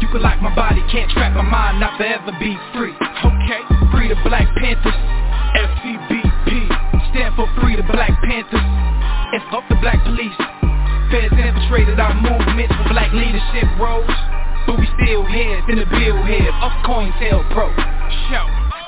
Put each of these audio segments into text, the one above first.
You can lock my body, can't trap my mind, not forever be free. Okay, free the Black Panthers, FCBP, stand for Free the Black Panthers. And fuck the black police. Feds infiltrated our movement for black leadership roles. But we still here, in the bill here, head of COINTELPRO. Show.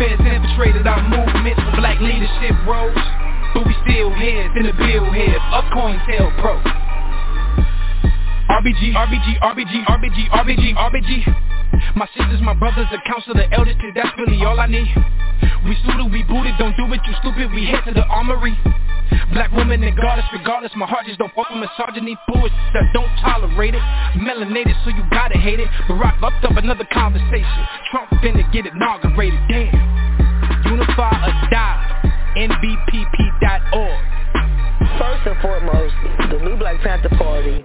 Feds infiltrated our movement black leadership roles But we still here, in the bill head of COINTELPRO RBG, RBG, RBG, RBG, RBG, RBG My sisters, my brothers, the council, the elders, cause that's really all I need. We suited, we booted, don't do it, you stupid, we head to the armory. Black woman and goddess, regardless, my heart just don't fuck with misogyny. Bullshit that don't tolerate it Melanated, so you gotta hate it. Barack upped up another conversation. Trump finna get inaugurated, damn. Unify or die, NBPP.org First and foremost, the new Black Panther Party,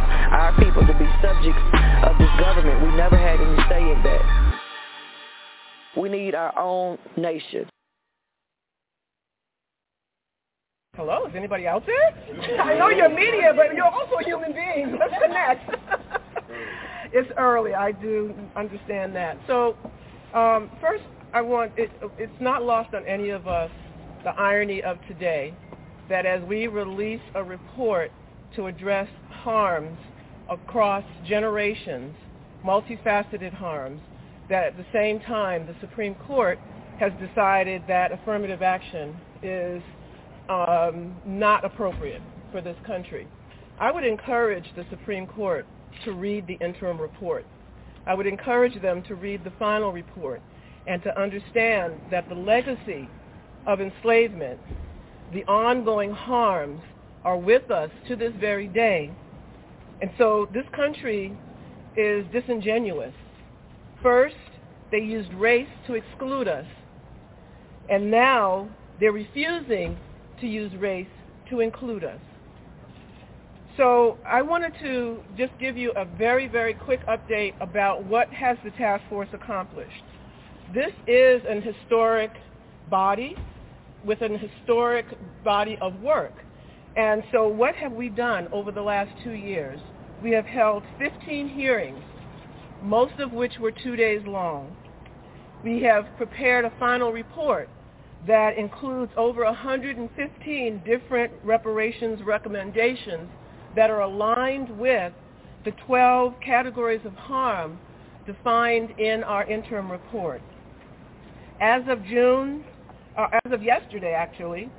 our people to be subjects of this government. We never had any say in that. We need our own nation. Hello, is anybody out there? I know you're media, but you're also human beings. Let's connect. it's early. I do understand that. So um, first, I want it, it's not lost on any of us the irony of today that as we release a report to address harms across generations, multifaceted harms, that at the same time the Supreme Court has decided that affirmative action is um, not appropriate for this country. I would encourage the Supreme Court to read the interim report. I would encourage them to read the final report and to understand that the legacy of enslavement, the ongoing harms are with us to this very day. And so this country is disingenuous. First, they used race to exclude us. And now they're refusing to use race to include us. So I wanted to just give you a very, very quick update about what has the task force accomplished. This is an historic body with an historic body of work. And so what have we done over the last two years? We have held 15 hearings, most of which were two days long. We have prepared a final report that includes over 115 different reparations recommendations that are aligned with the 12 categories of harm defined in our interim report. As of June, uh, as of yesterday actually,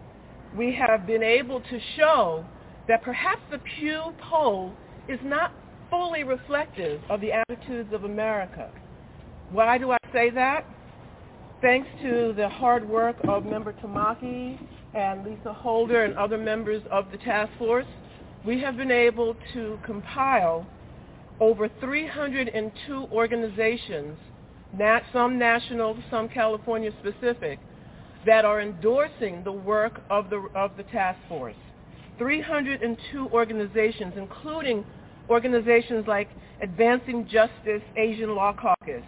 we have been able to show that perhaps the Pew poll is not fully reflective of the attitudes of America. Why do I say that? Thanks to the hard work of Member Tamaki and Lisa Holder and other members of the task force, we have been able to compile over 302 organizations, some national, some California specific, that are endorsing the work of the, of the task force. 302 organizations, including organizations like Advancing Justice Asian Law Caucus,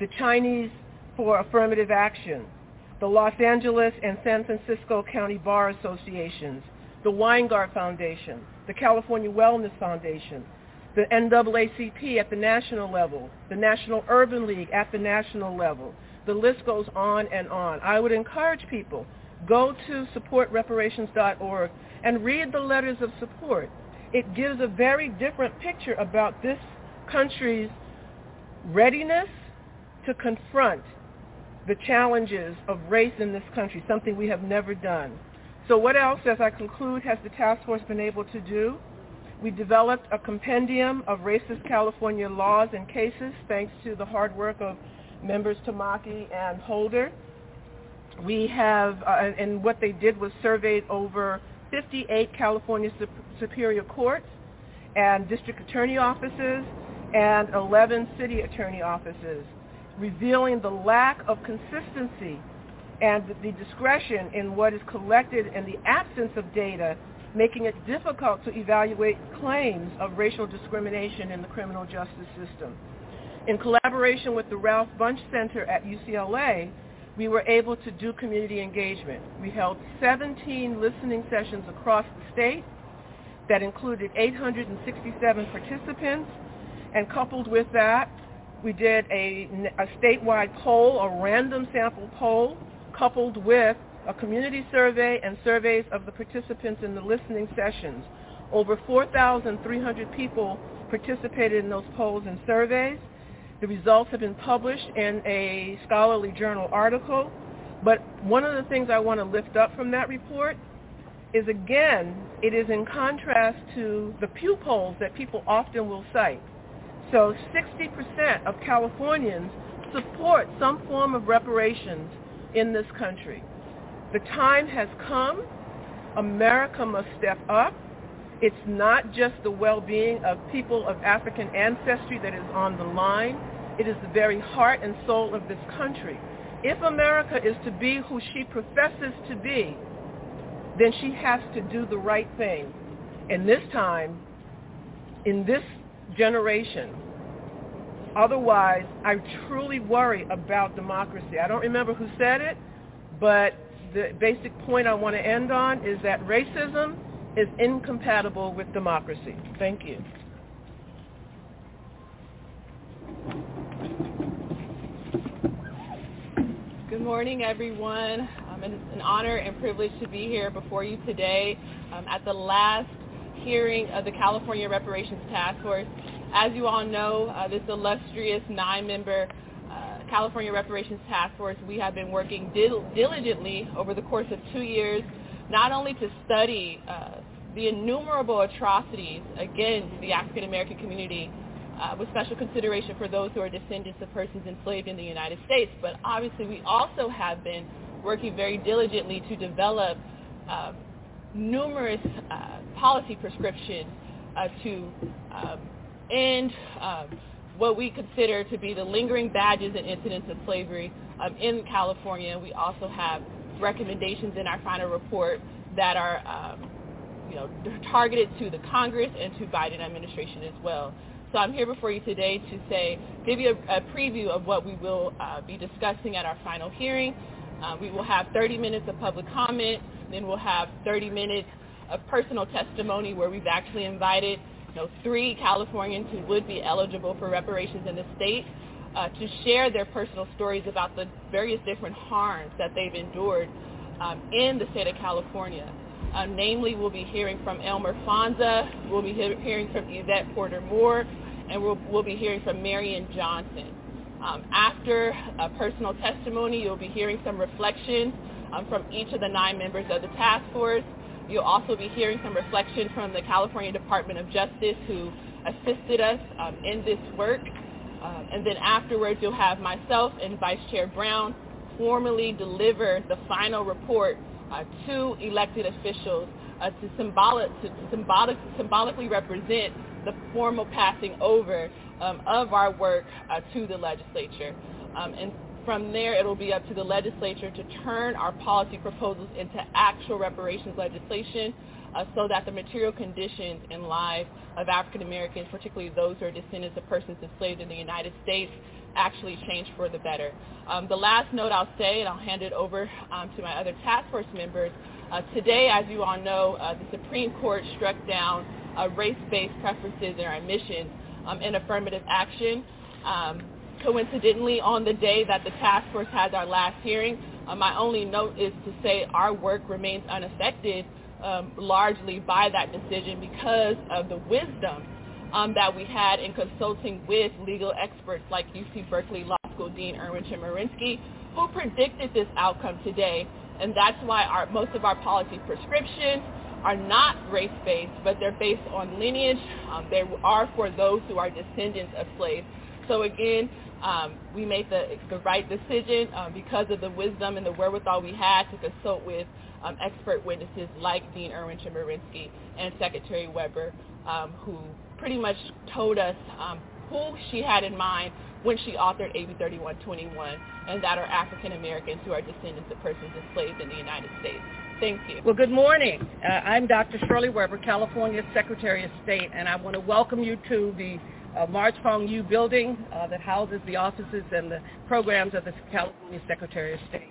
the Chinese for Affirmative Action, the Los Angeles and San Francisco County Bar Associations, the Weingart Foundation, the California Wellness Foundation, the NAACP at the national level, the National Urban League at the national level. The list goes on and on. I would encourage people, go to supportreparations.org and read the letters of support. It gives a very different picture about this country's readiness to confront the challenges of race in this country, something we have never done. So what else, as I conclude, has the task force been able to do? We developed a compendium of racist California laws and cases thanks to the hard work of members Tamaki and Holder. We have, uh, and what they did was surveyed over 58 California Superior Courts and district attorney offices and 11 city attorney offices, revealing the lack of consistency and the discretion in what is collected and the absence of data making it difficult to evaluate claims of racial discrimination in the criminal justice system. In collaboration with the Ralph Bunche Center at UCLA, we were able to do community engagement. We held 17 listening sessions across the state that included 867 participants, and coupled with that, we did a, a statewide poll, a random sample poll coupled with a community survey and surveys of the participants in the listening sessions. Over 4,300 people participated in those polls and surveys. The results have been published in a scholarly journal article. But one of the things I want to lift up from that report is, again, it is in contrast to the Pew polls that people often will cite. So 60% of Californians support some form of reparations in this country. The time has come. America must step up. It's not just the well-being of people of African ancestry that is on the line. It is the very heart and soul of this country. If America is to be who she professes to be, then she has to do the right thing. And this time, in this generation, Otherwise, I truly worry about democracy. I don't remember who said it, but the basic point I want to end on is that racism is incompatible with democracy. Thank you. Good morning, everyone. Um, it's an honor and privilege to be here before you today um, at the last hearing of the California Reparations Task Force. As you all know, uh, this illustrious nine-member uh, California Reparations Task Force, we have been working dil- diligently over the course of two years, not only to study uh, the innumerable atrocities against the African American community, uh, with special consideration for those who are descendants of persons enslaved in the United States, but obviously we also have been working very diligently to develop uh, numerous uh, policy prescriptions to um, and um, what we consider to be the lingering badges and incidents of slavery um, in California. We also have recommendations in our final report that are um, you know, targeted to the Congress and to Biden administration as well. So I'm here before you today to say, give you a, a preview of what we will uh, be discussing at our final hearing. Uh, we will have 30 minutes of public comment, then we'll have 30 minutes of personal testimony where we've actually invited you know, three Californians who would be eligible for reparations in the state uh, to share their personal stories about the various different harms that they've endured um, in the state of California. Uh, namely, we'll be hearing from Elmer Fonza, we'll be he- hearing from Yvette Porter Moore, and we'll, we'll be hearing from Marion Johnson. Um, after a personal testimony, you'll be hearing some reflections um, from each of the nine members of the task force. You'll also be hearing some reflections from the California Department of Justice who assisted us um, in this work. Um, and then afterwards, you'll have myself and Vice Chair Brown formally deliver the final report uh, to elected officials uh, to, symbolic, to symbolic, symbolically represent the formal passing over um, of our work uh, to the legislature. Um, and from there, it'll be up to the legislature to turn our policy proposals into actual reparations legislation uh, so that the material conditions in life of African Americans, particularly those who are descendants of persons enslaved in the United States, actually change for the better. Um, the last note I'll say, and I'll hand it over um, to my other task force members, uh, today, as you all know, uh, the Supreme Court struck down uh, race-based preferences in our admissions um, in affirmative action. Um, coincidentally, on the day that the task force has our last hearing, uh, my only note is to say our work remains unaffected um, largely by that decision because of the wisdom um, that we had in consulting with legal experts like UC Berkeley Law School Dean Erwin Chemerinsky, who predicted this outcome today. And that's why our, most of our policy prescriptions are not race-based, but they're based on lineage. Um, they are for those who are descendants of slaves. So again, um, we made the, the right decision um, because of the wisdom and the wherewithal we had to consult with um, expert witnesses like Dean Erwin Chemerinsky and Secretary Weber, um, who pretty much told us um, who she had in mind when she authored AB 3121, and that are African Americans who are descendants of persons enslaved in the United States. Thank you. Well, good morning. Uh, I'm Dr. Shirley Weber, California Secretary of State, and I want to welcome you to the uh, March Fong Eu building uh, that houses the offices and the programs of the California Secretary of State.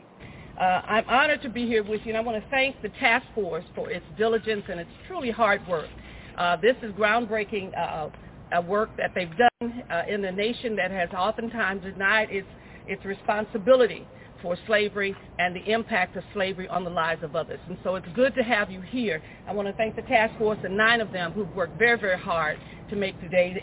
Uh, I'm honored to be here with you, and I want to thank the task force for its diligence and its truly hard work. Uh, this is groundbreaking uh, uh, work that they've done in a nation that has oftentimes denied its, its responsibility for slavery and the impact of slavery on the lives of others. And so it's good to have you here. I want to thank the task force and nine of them who've worked very, very hard to make today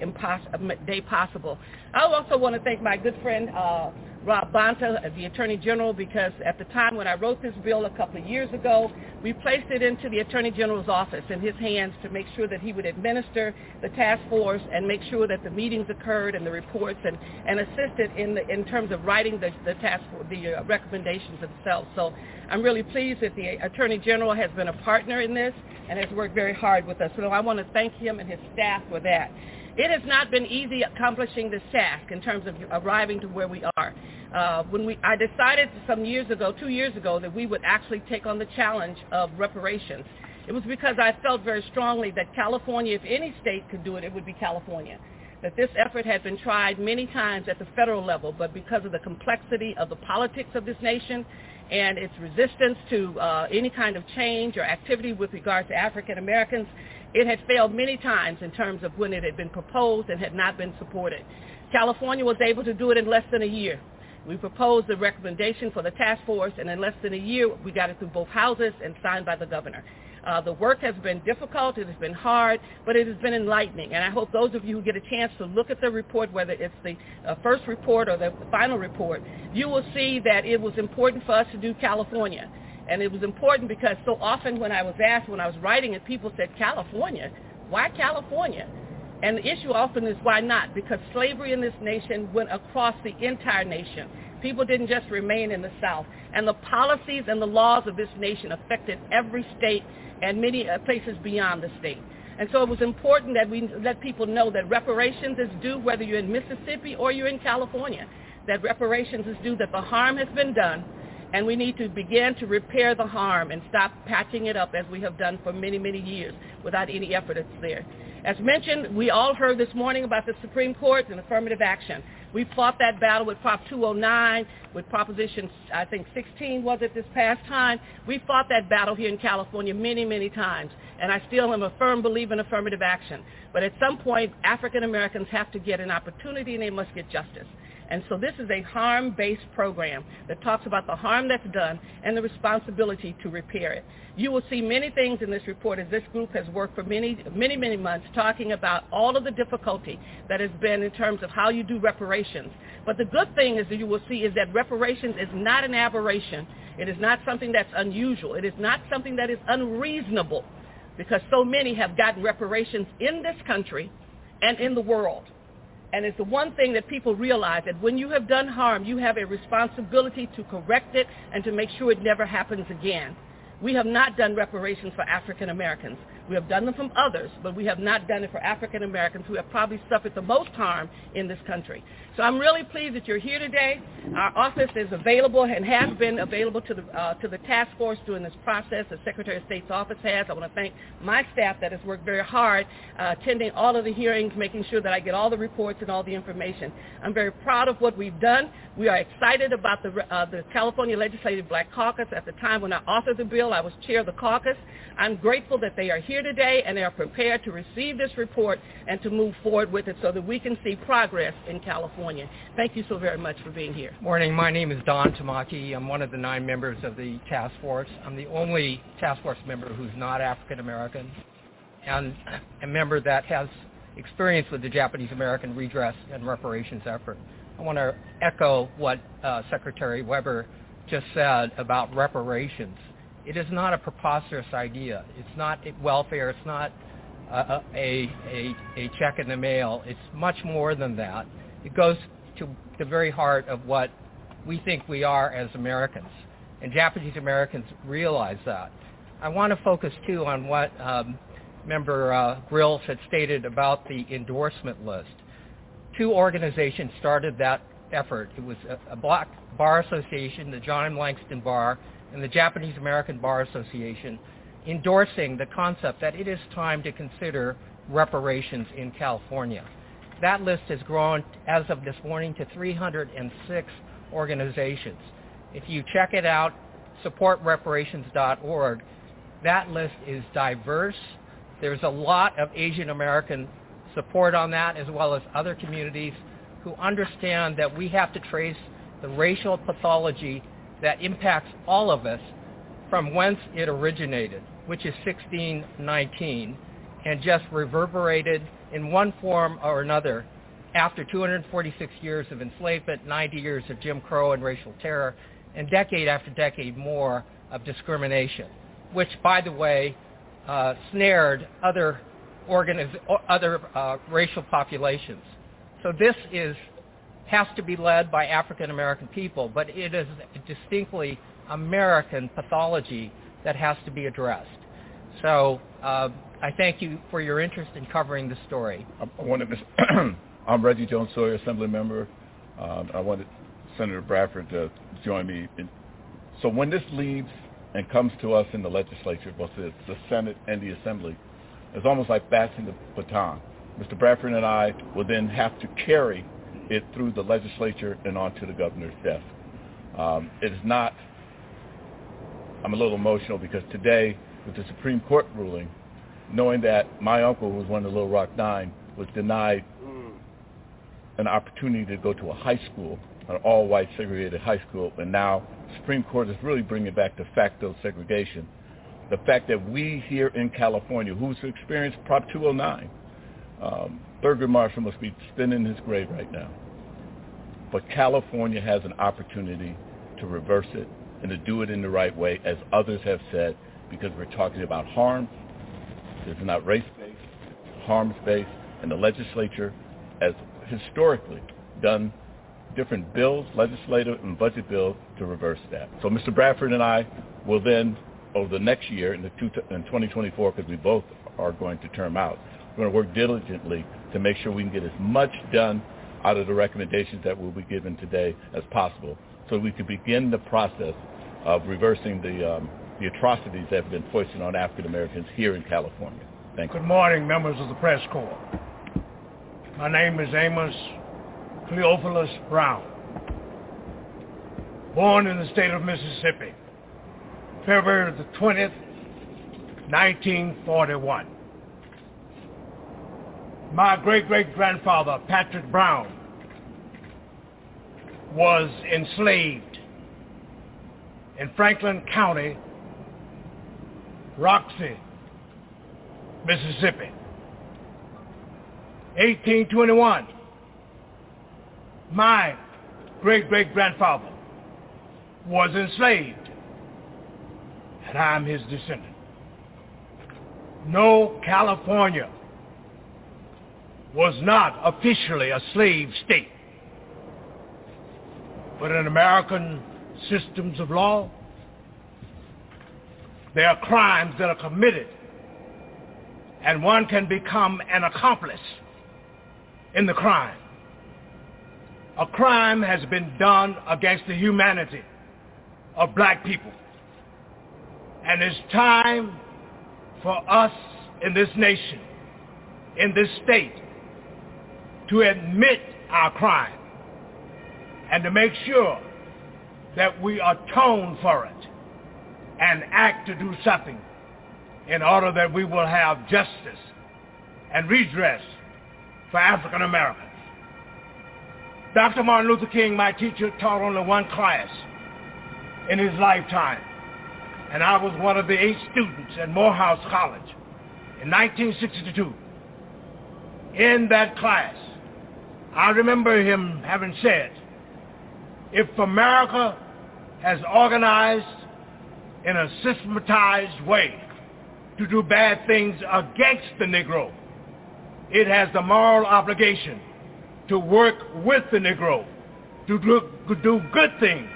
day possible. I also want to thank my good friend uh, Rob Bonta, the Attorney General, because at the time when I wrote this bill a couple of years ago, we placed it into the Attorney General's office in his hands to make sure that he would administer the task force and make sure that the meetings occurred and the reports and, and assisted in, the, in terms of writing the, the task the uh, recommendations themselves. So I'm really pleased that the Attorney General has been a partner in this and has worked very hard with us. So I want to thank him and his staff for that. It has not been easy accomplishing this task in terms of arriving to where we are. Uh, when we, I decided some years ago, two years ago, that we would actually take on the challenge of reparations. It was because I felt very strongly that California, if any state could do it, it would be California. That this effort had been tried many times at the federal level, but because of the complexity of the politics of this nation and its resistance to uh, any kind of change or activity with regard to African Americans, it had failed many times in terms of when it had been proposed and had not been supported. California was able to do it in less than a year. We proposed the recommendation for the task force, and in less than a year, we got it through both houses and signed by the governor. Uh, the work has been difficult, it has been hard, but it has been enlightening. And I hope those of you who get a chance to look at the report, whether it's the uh, first report or the final report, you will see that it was important for us to do California. And it was important because so often when I was asked, when I was writing it, people said, California? Why California? And the issue often is why not? Because slavery in this nation went across the entire nation. People didn't just remain in the South. And the policies and the laws of this nation affected every state and many uh, places beyond the state. And so it was important that we let people know that reparations is due whether you're in Mississippi or you're in California, that reparations is due, that the harm has been done, And we need to begin to repair the harm and stop patching it up as we have done for many, many years without any effort that's there. As mentioned, we all heard this morning about the Supreme Court and affirmative action. We fought that battle with Prop 209, with Proposition, I think 16 was it this past time. We fought that battle here in California many, many times. And I still am a firm believer in affirmative action. But at some point, African Americans have to get an opportunity and they must get justice. And so this is a harm-based program that talks about the harm that's done and the responsibility to repair it. You will see many things in this report as this group has worked for many, many, many months talking about all of the difficulty that has been in terms of how you do reparations. But the good thing is that you will see is that reparations is not an aberration. It is not something that's unusual. It is not something that is unreasonable because so many have gotten reparations in this country and in the world. And it's the one thing that people realize that when you have done harm, you have a responsibility to correct it and to make sure it never happens again. We have not done reparations for African Americans. We have done them from others, but we have not done it for African Americans who have probably suffered the most harm in this country. So I'm really pleased that you're here today. Our office is available and has been available to the uh, to the task force during this process. The Secretary of State's office has. I want to thank my staff that has worked very hard uh, attending all of the hearings, making sure that I get all the reports and all the information. I'm very proud of what we've done. We are excited about the uh, the California Legislative Black Caucus. At the time when I authored the bill, I was chair of the caucus. I'm grateful that they are here today and they are prepared to receive this report and to move forward with it so that we can see progress in California. Thank you so very much for being here. Morning. My name is Don Tamaki. I'm one of the nine members of the task force. I'm the only task force member who's not African American and a member that has experience with the Japanese American redress and reparations effort. I want to echo what uh, Secretary Weber just said about reparations. It is not a preposterous idea. It's not welfare. It's not a, a, a, a check in the mail. It's much more than that. It goes to the very heart of what we think we are as Americans. And Japanese Americans realize that. I want to focus too on what um, Member uh, Grills had stated about the endorsement list. Two organizations started that effort. It was a, a Black Bar Association, the John M. Langston Bar, and the Japanese American Bar Association endorsing the concept that it is time to consider reparations in California. That list has grown as of this morning to 306 organizations. If you check it out, supportreparations.org, that list is diverse. There's a lot of Asian American support on that as well as other communities who understand that we have to trace the racial pathology that impacts all of us from whence it originated, which is 1619, and just reverberated in one form or another after 246 years of enslavement, 90 years of Jim Crow and racial terror, and decade after decade more of discrimination, which, by the way, uh, snared other, organiz- other uh, racial populations. So this is has to be led by African American people, but it is distinctly American pathology that has to be addressed. So uh, I thank you for your interest in covering the story. I wanted I'm Reggie Jones Sawyer, Assembly Member. Um, I wanted Senator Bradford to join me. In, so when this leaves and comes to us in the legislature, both the, the Senate and the Assembly, it's almost like passing the baton. Mr. Bradford and I will then have to carry it through the legislature and onto the governor's desk. Um, it is not, I'm a little emotional because today with the Supreme Court ruling, knowing that my uncle, who was one of the Little Rock Nine, was denied an opportunity to go to a high school, an all-white segregated high school, and now Supreme Court is really bringing back de facto segregation. The fact that we here in California, who's experienced Prop 209, um, Thurgood Marshall must be spinning his grave right now. But California has an opportunity to reverse it and to do it in the right way, as others have said, because we're talking about harm. It's not race-based, harms-based, and the legislature has historically done different bills, legislative and budget bills, to reverse that. So Mr. Bradford and I will then, over the next year, in, the two, in 2024, because we both are going to term out, we're going to work diligently to make sure we can get as much done out of the recommendations that will be given today as possible so we can begin the process of reversing the, um, the atrocities that have been foisted on African Americans here in California. Thank you. Good morning, members of the press corps. My name is Amos Cleophilus Brown. Born in the state of Mississippi, February the 20th, 1941. My great-great-grandfather, Patrick Brown, was enslaved in Franklin County, Roxie, Mississippi. 1821, my great-great-grandfather was enslaved, and I'm his descendant. No, California was not officially a slave state, but in American systems of law, there are crimes that are committed, and one can become an accomplice in the crime. A crime has been done against the humanity of black people. And it's time for us in this nation, in this state, to admit our crime and to make sure that we atone for it and act to do something in order that we will have justice and redress for African Americans. Dr. Martin Luther King, my teacher, taught only one class in his lifetime. And I was one of the eight students at Morehouse College in 1962. In that class, I remember him having said, if America has organized in a systematized way to do bad things against the Negro, it has the moral obligation to work with the Negro to do, good things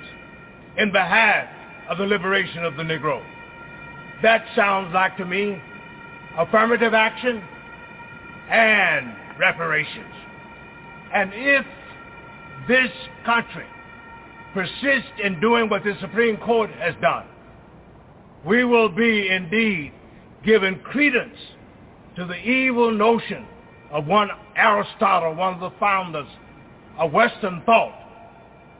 in behalf of the liberation of the Negro. That sounds like to me affirmative action and reparations. And if this country persists in doing what the Supreme Court has done, we will be indeed given credence to the evil notion of one Aristotle, one of the founders of Western thought,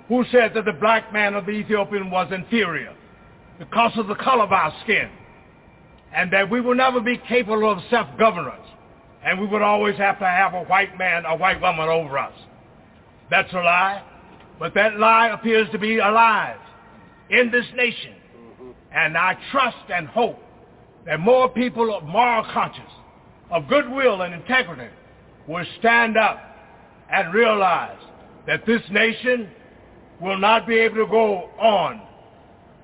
who said that the black man of the Ethiopian was inferior because of the color of our skin, and that we will never be capable of self-governance, and we would always have to have a white man, a white woman over us. That's a lie, but that lie appears to be alive in this nation, mm-hmm. and I trust and hope that more people of moral conscience, of goodwill and integrity will stand up and realize that this nation will not be able to go on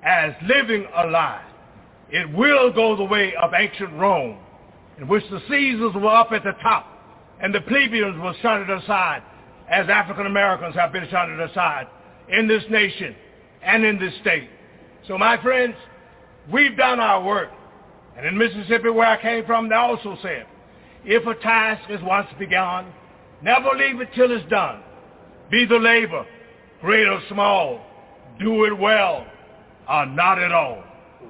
as living a lie. It will go the way of ancient Rome, in which the Caesars were up at the top and the plebeians were shunted aside, as African Americans have been shunted aside in this nation and in this state. So my friends, we've done our work. And in Mississippi, where I came from, they also said, if a task is once begun, never leave it till it's done. Be the labor, great or small, do it well or not at all.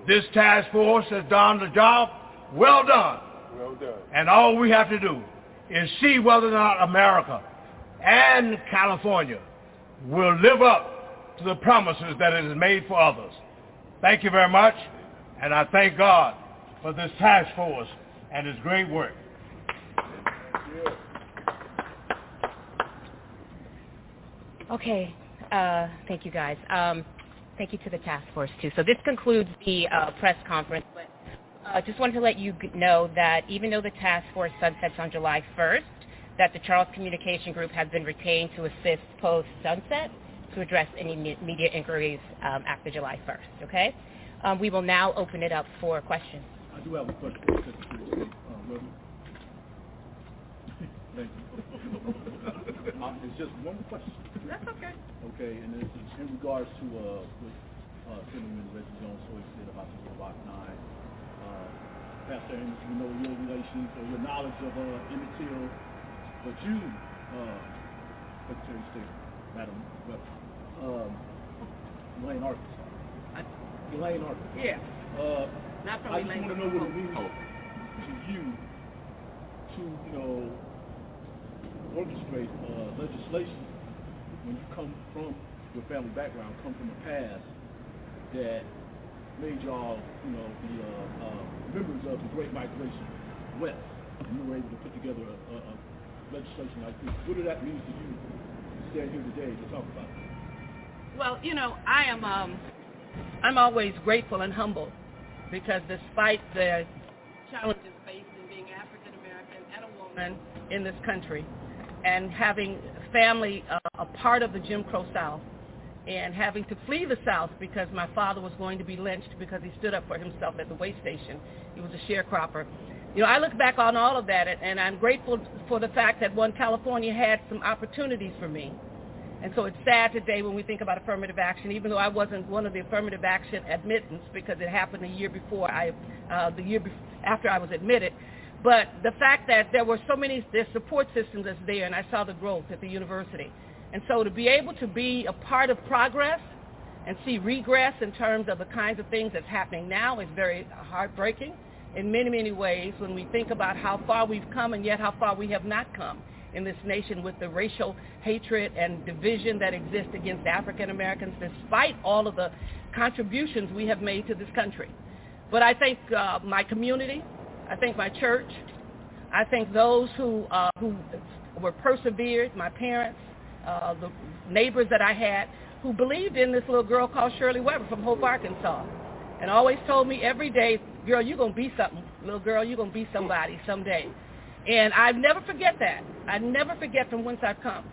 This task force has done the job well done. Well done. And all we have to do is see whether or not America and California will live up to the promises that it has made for others. Thank you very much, and I thank God for this task force and its great work. Okay. Uh, thank you, guys. Um, thank you to the task force, too. So this concludes the uh, press conference. But I uh, just wanted to let you know that even though the task force sunsets on July 1st, that the Charles Communication Group has been retained to assist post-sunset to address any media inquiries um, after July 1st, okay? Um, we will now open it up for questions. I do have a question. Thank you. um, it's just one question. That's okay. Okay, and this is in regards to uh, what uh, Senator Reggie Jones Sawyer said about the Robot 9. Uh, Pastor Amos, we know your relations or your knowledge of uh, Emmett Till, but you, uh, Secretary of State, Madam Webster, um, Wayne Arkansas. Elaine Arthur. Yeah. Uh, Not from I just want to know what it means to you to, you know, orchestrate uh, legislation when you come from your family background, come from a past that made y'all, you know, the uh, uh, members of the Great Migration West, and you were able to put together a, a, a legislation like this. What does that mean to you to stand here today to talk about it? Well, you know, I am um I'm always grateful and humble because despite the challenges faced in being African American and a woman in this country and having family uh, a part of the Jim Crow South and having to flee the South because my father was going to be lynched because he stood up for himself at the way station. He was a sharecropper. You know, I look back on all of that and, I'm grateful for the fact that one California had some opportunities for me. And so it's sad today when we think about affirmative action, even though I wasn't one of the affirmative action admittance because it happened a year before I, uh, the year be- after I was admitted. But the fact that there were so many, their support systems that's there, and I saw the growth at the university. And so to be able to be a part of progress and see regress in terms of the kinds of things that's happening now is very heartbreaking in many, many ways when we think about how far we've come and yet how far we have not come in this nation with the racial hatred and division that exists against African Americans despite all of the contributions we have made to this country. But I think uh, my community, I think my church, I think those who, uh, who were persevered, my parents, uh, the neighbors that I had, who believed in this little girl called Shirley Weber from Hope, Arkansas, and always told me every day, girl, you're going to be something. Little girl, you're going to be somebody someday. And I never forget that. I never forget from whence I've come.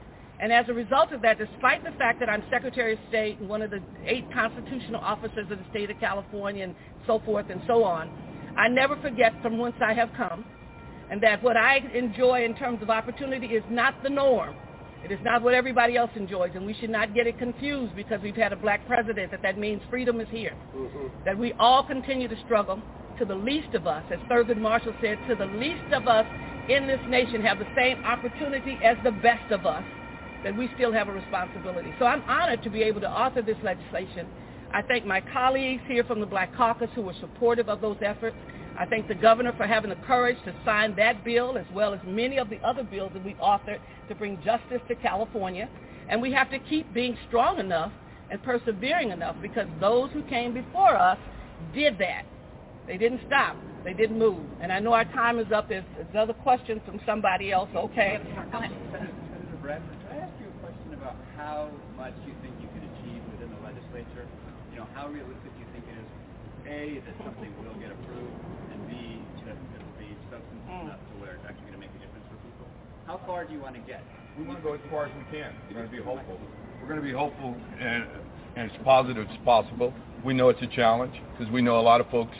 And as a result of that, despite the fact that I'm Secretary of State and one of the eight constitutional officers of the state of California and so forth and so on, I never forget from whence I have come and that what I enjoy in terms of opportunity is not the norm. It is not what everybody else enjoys, and we should not get it confused because we've had a black president that that means freedom is here. Mm-hmm. That we all continue to struggle to the least of us, as Thurgood Marshall said, to the least of us in this nation have the same opportunity as the best of us, that we still have a responsibility. So I'm honored to be able to author this legislation. I thank my colleagues here from the Black Caucus who were supportive of those efforts. I thank the governor for having the courage to sign that bill as well as many of the other bills that we've authored to bring justice to California. And we have to keep being strong enough and persevering enough because those who came before us did that. They didn't stop. They didn't move. And I know our time is up. There's another question from somebody else. Okay. Senator Bradford, can I ask you a question about how much you think you can achieve within the legislature? You know, how realistic do you think it is, A, that something will get approved, and B, that it will be substantive Mm. enough to where it's actually going to make a difference for people? How far do you want to get? We want to go as far as we can. We're going to be hopeful. We're going to be hopeful and, and as positive as possible. We know it's a challenge because we know a lot of folks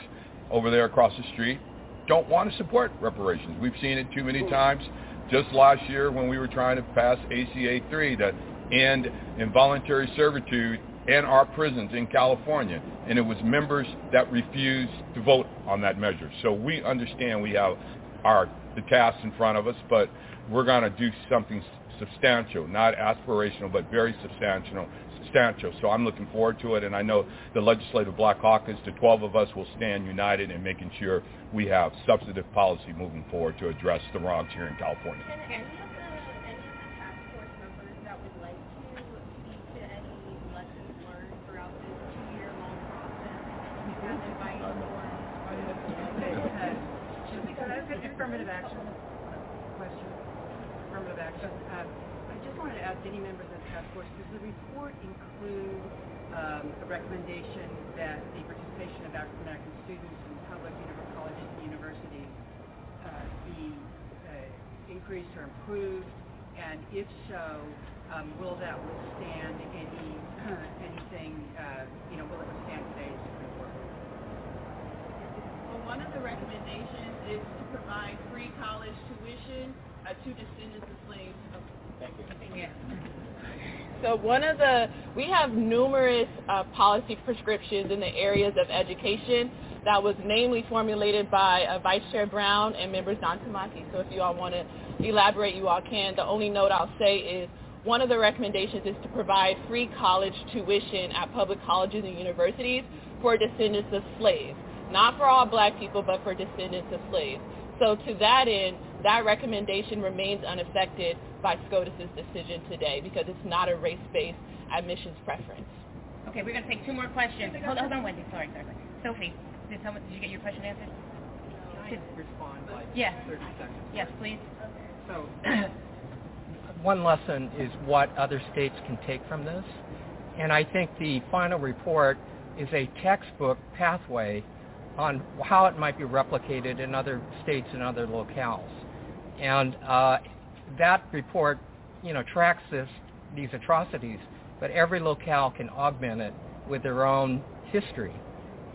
over there across the street don't want to support reparations. We've seen it too many times. Just last year when we were trying to pass ACA 3 that end involuntary servitude in our prisons in California. And it was members that refused to vote on that measure. So we understand we have our the tasks in front of us, but we're going to do something substantial, not aspirational, but very substantial, substantial. So I'm looking forward to it, and I know the Legislative Black Caucus, the 12 of us, will stand united in making sure we have substantive policy moving forward to address the wrongs here in California. affirmative action question. Affirmative action. Um, I just wanted to ask any members of the task force, does the report include um, a recommendation that the participation of African American students in public colleges and universities uh, be uh, increased or improved? And if so, um, will that withstand any anything? Uh, you know, will it withstand today's Supreme Court? Well, one of the recommendations is to provide free college tuition uh, to descendants of slaves. Thank you. Yeah. So one of the, we have numerous uh, policy prescriptions in the areas of education that was namely formulated by uh, Vice Chair Brown and members Don Tamaki. So if you all want to elaborate, you all can. The only note I'll say is one of the recommendations is to provide free college tuition at public colleges and universities for descendants of slaves. Not for all black people, but for descendants of slaves. So to that end, that recommendation remains unaffected by SCOTUS's decision today because it's not a race-based admissions preference. Okay, we're going to take two more questions. Hold on, hold on Wendy. Sorry, sorry. Sophie, did, someone, did you get your question answered? Can I respond like yes. 30 seconds? Yes, please. So one lesson is what other states can take from this. And I think the final report is a textbook pathway on how it might be replicated in other states and other locales. And uh, that report, you know, tracks this, these atrocities, but every locale can augment it with their own history.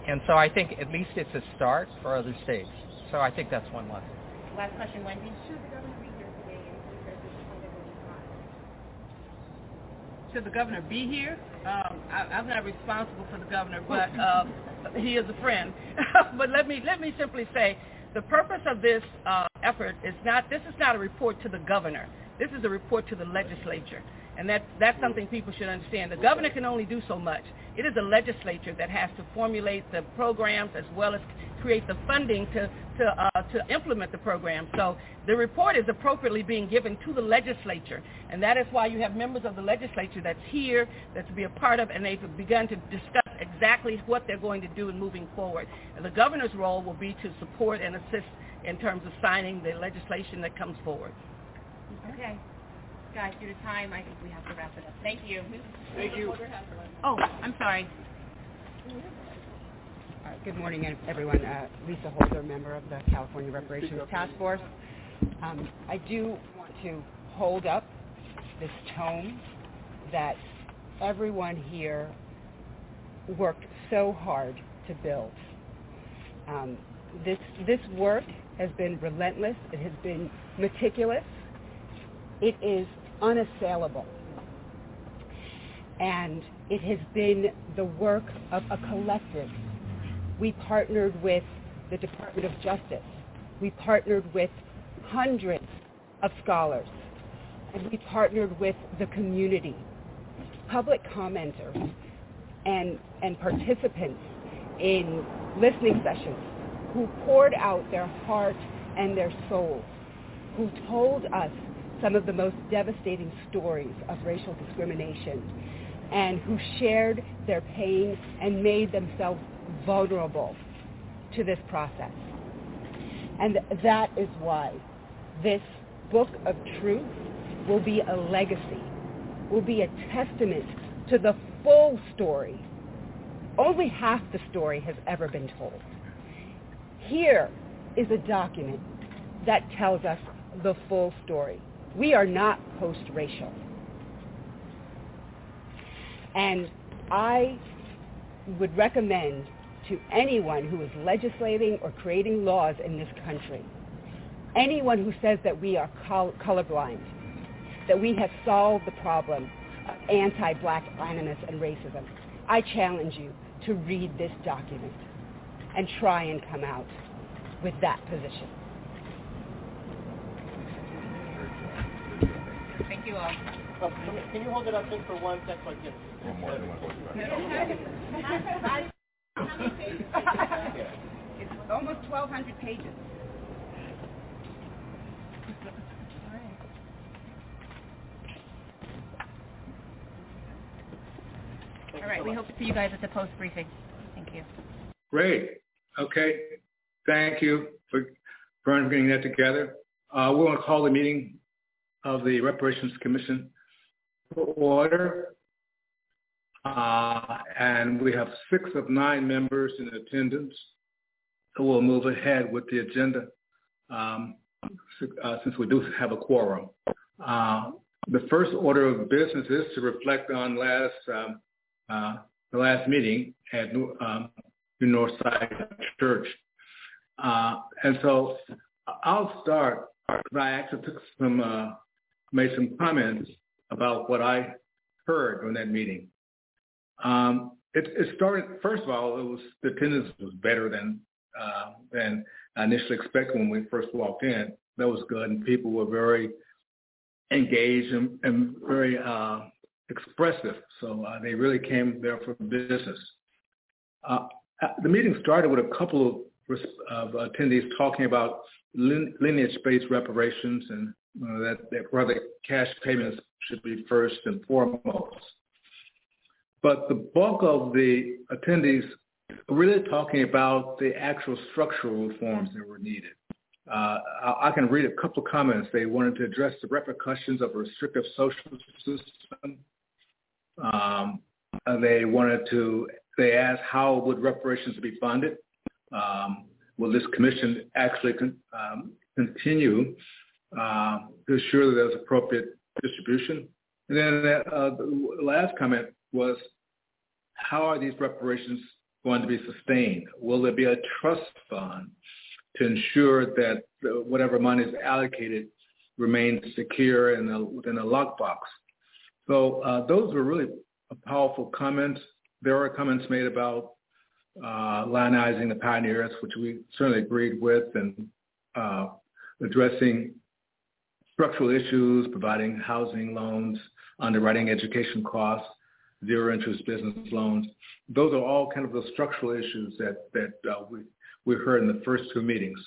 And so I think at least it's a start for other states. So I think that's one lesson. Last question, Wendy. Should the governor be here? Um, I, I'm not responsible for the governor, but uh, he is a friend. but let me let me simply say, the purpose of this uh, effort is not. This is not a report to the governor. This is a report to the legislature. And that, that's something people should understand. The governor can only do so much. It is the legislature that has to formulate the programs as well as create the funding to, to, uh, to implement the program. So the report is appropriately being given to the legislature. And that is why you have members of the legislature that's here, that's to be a part of, and they've begun to discuss exactly what they're going to do in moving forward. And the governor's role will be to support and assist in terms of signing the legislation that comes forward. Okay guys, due to time, I think we have to wrap it up. Thank you. Thank you. Oh, I'm sorry. Uh, good morning, everyone. Uh, Lisa Holder, member of the California Reparations Task Force. Um, I do want to hold up this tone that everyone here worked so hard to build. Um, this, this work has been relentless. It has been meticulous. It is unassailable. And it has been the work of a collective. We partnered with the Department of Justice. We partnered with hundreds of scholars. And we partnered with the community, public commenters, and, and participants in listening sessions who poured out their heart and their souls, who told us some of the most devastating stories of racial discrimination and who shared their pain and made themselves vulnerable to this process. And that is why this book of truth will be a legacy, will be a testament to the full story. Only half the story has ever been told. Here is a document that tells us the full story. We are not post-racial. And I would recommend to anyone who is legislating or creating laws in this country, anyone who says that we are col- colorblind, that we have solved the problem of anti-black animus and racism, I challenge you to read this document and try and come out with that position. Thank you all. Oh, can you hold it up just for one second? Like, yes. One more. it's almost 1,200 pages. All right, we hope to see you guys at the post briefing. Thank you. Great. Okay. Thank you for, for getting that together. Uh, we're going to call the meeting of the Reparations Commission order. Uh, and we have six of nine members in attendance. So we'll move ahead with the agenda um, uh, since we do have a quorum. Uh, the first order of business is to reflect on last um, uh, the last meeting at New, um, Northside Church. Uh, and so I'll start. I actually took some uh, made some comments about what I heard during that meeting. Um, it, it, started, first of all, it was the attendance was better than uh, than I initially expected when we first walked in. That was good, and people were very engaged and, and very uh, expressive. So uh, they really came there for business. Uh, the meeting started with a couple of, of attendees talking about lineage-based reparations and uh, that, that rather cash payments should be first and foremost. But the bulk of the attendees are really talking about the actual structural reforms that were needed. Uh, I, can read a couple of comments. They wanted to address the repercussions of a restrictive social system. Um, they wanted to, they asked how would reparations be funded? Um, will this commission actually con, um, continue uh, to ensure that there's appropriate distribution? And then uh, the last comment was, how are these reparations going to be sustained? Will there be a trust fund to ensure that whatever money is allocated remains secure in a, within a lockbox? So uh, those were really powerful comments. There are comments made about uh, lionizing the pioneers, which we certainly agreed with, and uh, addressing structural issues, providing housing loans, underwriting education costs, zero interest business loans. Those are all kind of the structural issues that, that uh, we, we heard in the first two meetings.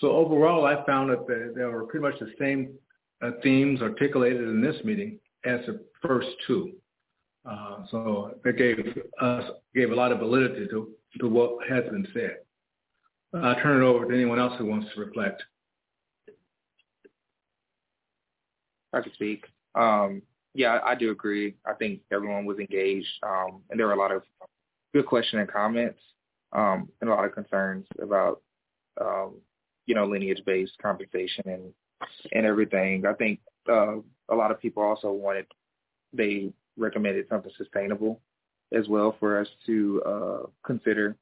So overall, I found that there were pretty much the same uh, themes articulated in this meeting as the first two. Uh, so that gave us gave a lot of validity to, to what has been said. I'll turn it over to anyone else who wants to reflect. I can speak. Um, yeah, I do agree. I think everyone was engaged, um, and there were a lot of good questions and comments, um, and a lot of concerns about, um, you know, lineage-based compensation and and everything. I think uh, a lot of people also wanted, they recommended something sustainable as well for us to uh, consider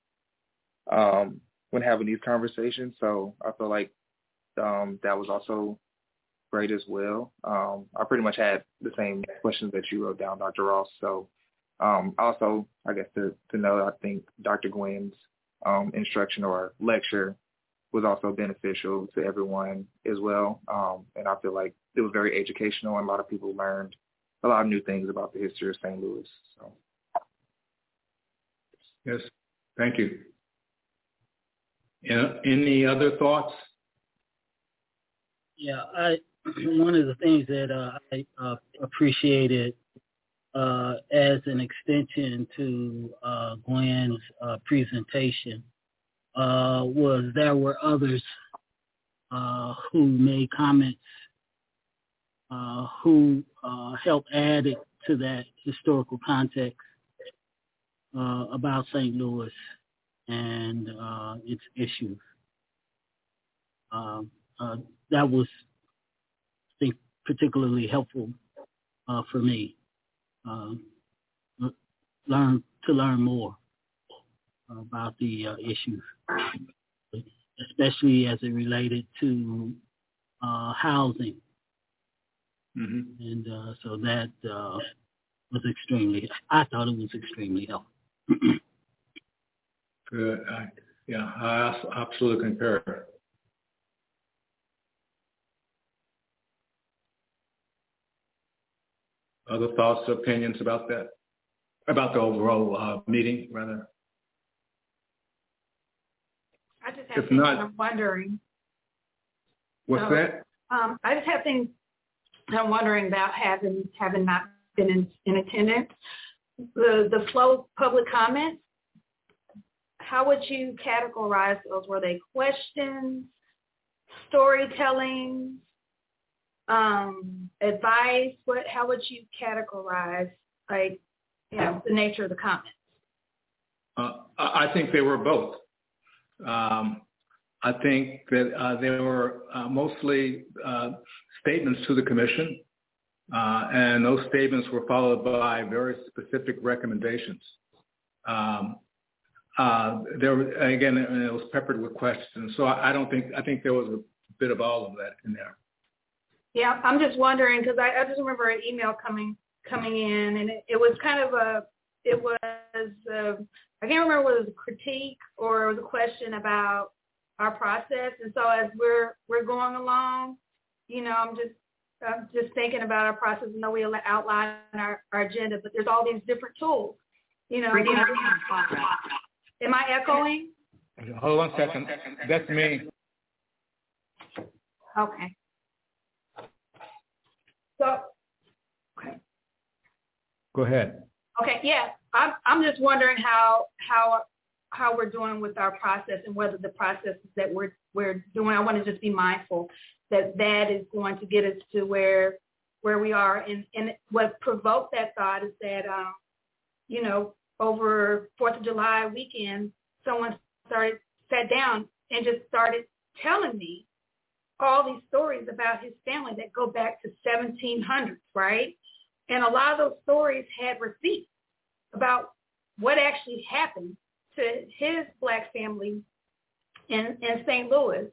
um, when having these conversations. So I feel like um, that was also great as well. Um, I pretty much had the same questions that you wrote down, Dr. Ross. So um, also, I guess to, to know, I think Dr. Gwynn's um, instruction or lecture was also beneficial to everyone as well. Um, and I feel like it was very educational and a lot of people learned a lot of new things about the history of St. Louis. So. Yes, thank you. Any other thoughts? Yeah, I one of the things that uh, I uh, appreciated uh, as an extension to uh, Gwynn's uh, presentation uh, was there were others who made comments who helped add it to that historical context about St. Louis and its issues. Um, that was particularly helpful uh, for me. Uh, learn to learn more about the uh, issues, especially as it related to uh, housing. Mm-hmm. And uh, so that uh, was extremely, I thought it was extremely helpful. Good. I, yeah, I absolutely concur. Other thoughts or opinions about that? About the overall uh, meeting, rather? I just have If things not- I'm wondering. What's So, that? Um, I just have things I'm wondering about having, having not been in, in attendance. The, the flow of public comments, how would you categorize those? Were they questions, storytelling, um, advice? What? How would you categorize, like, you know, the nature of the comments? Uh, I think they were both. Um, I think that uh, they were uh, mostly uh, statements to the commission, uh, and those statements were followed by very specific recommendations. Um, uh, there, again, it was peppered with questions. So I, I don't think I think there was a bit of all of that in there. Yeah, I'm just wondering because I, I just remember an email coming coming in, and it, it was kind of a it was uh, I can't remember whether it was a critique or it was a question about our process. And so as we're we're going along, you know, I'm just I'm just thinking about our process. I know we outline our, our agenda, but there's all these different tools. You know, you know am I echoing? Hold on one second. That's me. Okay. So, okay. Go ahead. Okay, yeah. I'm I'm just wondering how how how we're doing with our process and whether the processes that we're we're doing. I want to just be mindful that that is going to get us to where where we are. And and what provoked that thought is that um, you know over Fourth of July weekend, someone started sat down and just started telling me all these stories about his family that go back to 1700s, right? And a lot of those stories had receipts about what actually happened to his black family in, in St. Louis.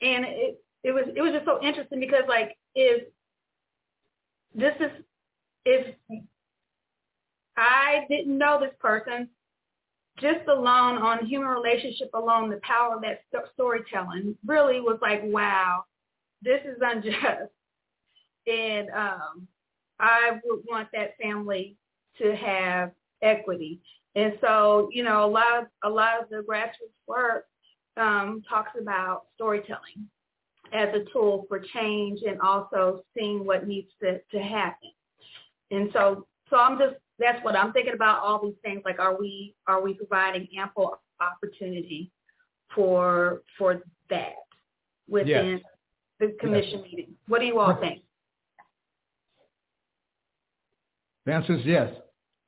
And it, it was it was just so interesting because like if this is if I didn't know this person, just alone on human relationship alone, the power of that st- storytelling really was like, wow, this is unjust. And um, I would want that family to have equity. And so, you know, a lot of a lot of the grassroots work um, talks about storytelling as a tool for change and also seeing what needs to, to happen. And so so I'm just that's what I'm thinking about all these things like are we are we providing ample opportunity for for that within yes. the commission yes. meeting? What do you all think? The answer is yes.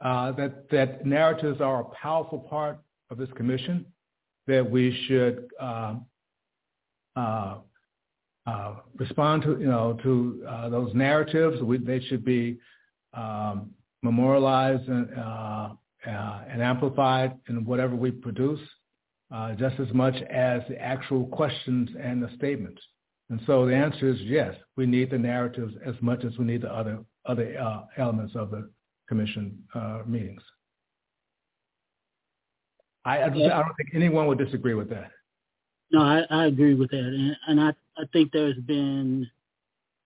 Uh, that that narratives are a powerful part of this commission. That we should um, uh, uh, respond to you know to uh, those narratives. We, they should be um, memorialized and, uh, uh, and amplified in whatever we produce, uh, just as much as the actual questions and the statements. And so the answer is yes, we need the narratives as much as we need the other other uh, elements of the commission uh, meetings. I, I, don't think anyone would disagree with that. No, I, I agree with that, and, and I, I think there's been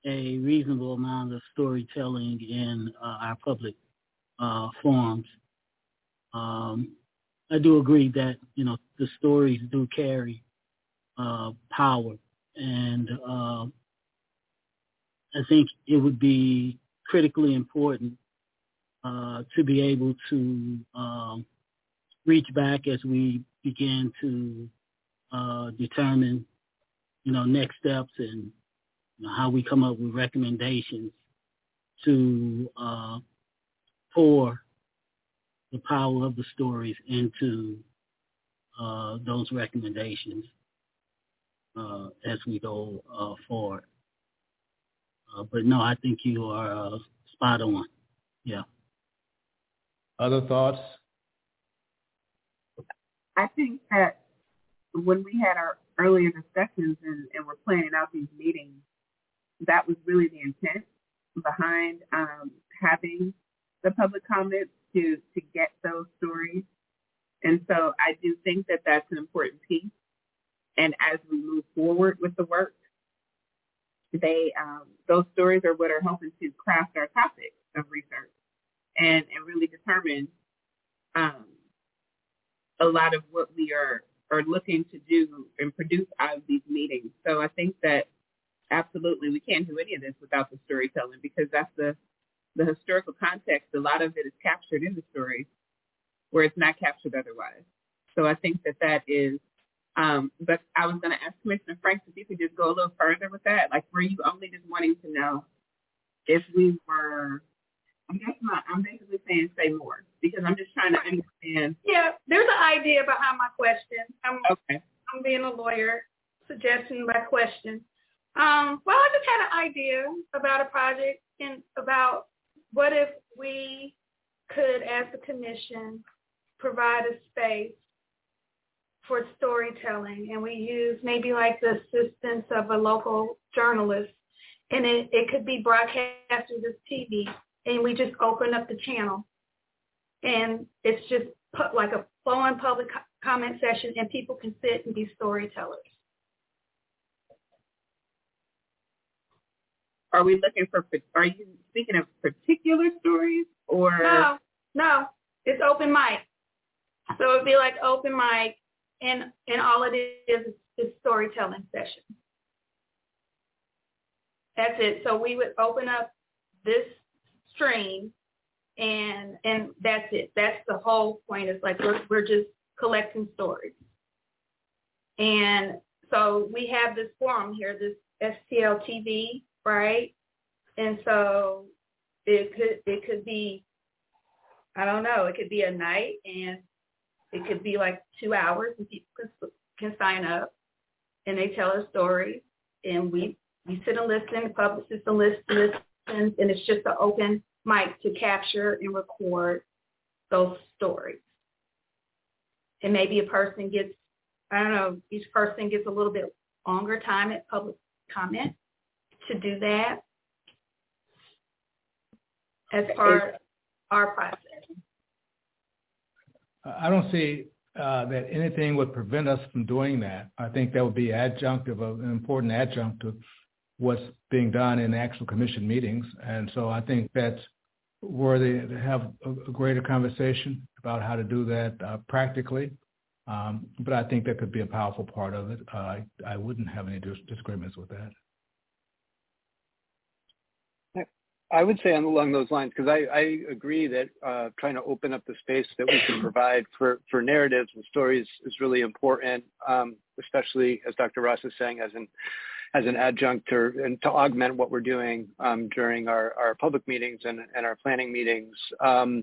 a reasonable amount of storytelling in uh, our public uh, forms. Um, I do agree that you know the stories do carry uh, power, and uh, I think it would be critically important uh, to be able to um, reach back as we begin to uh, determine, you know, next steps and you know, how we come up with recommendations to uh, pour the power of the stories into uh, those recommendations uh, as we go uh, forward. Uh, but no, I think you are uh, spot on. Yeah. Other thoughts? I think that when we had our earlier discussions and, and we're planning out these meetings, that was really the intent behind um, having the public comments to to get those stories. And so I do think that that's an important piece. And as we move forward with the work, they um, those stories are what are helping to craft our topics of research and and really determine um, a lot of what we are are looking to do and produce out of these meetings. So I think that absolutely we can't do any of this without the storytelling because that's the the historical context, a lot of it is captured in the story where it's not captured otherwise. So I think that that is, um, but I was going to ask Commissioner Franks if you could just go a little further with that. Like, were you only just wanting to know if we were, I guess my, I'm basically saying say more because I'm just trying to understand. Yeah, there's an idea behind my question. I'm, okay. I'm being a lawyer, suggesting my question. Um, well, I just had an idea about a project and about what if we could, as a commission, provide a space for storytelling and we use maybe like the assistance of a local journalist and it, it could be broadcasted as TV and we just open up the channel and it's just put like a flowing public comment session and people can sit and be storytellers. Are we looking for? Are you speaking of particular stories or? No, no, it's open mic. So it'd be like open mic, and and all it is is storytelling session. That's it. So we would open up this stream, and and that's it. That's the whole point. It's like we're we're just collecting stories, and so we have this forum here, this STL TV, right? And so it could it could be I don't know, it could be a night and it could be like two hours and people can, can sign up and they tell a story and we we sit and listen, the public sits and listens and it's just an open mic to capture and record those stories. And maybe a person gets I don't know, each person gets a little bit longer time at public comment to do that as part of our process. I don't see uh, that anything would prevent us from doing that. I think that would be adjunctive of an important adjunct to what's being done in actual commission meetings. And so I think that's worthy to have a, a greater conversation about how to do that uh, practically. Um, but I think that could be a powerful part of it. Uh, I, I wouldn't have any dis- disagreements with that. I would say along those lines, because I, I agree that uh, trying to open up the space that we can provide for, for narratives and stories is really important, um, especially as Dr. Ross is saying, as an as an adjunct or and to augment what we're doing um, during our, our public meetings and, and our planning meetings. Um,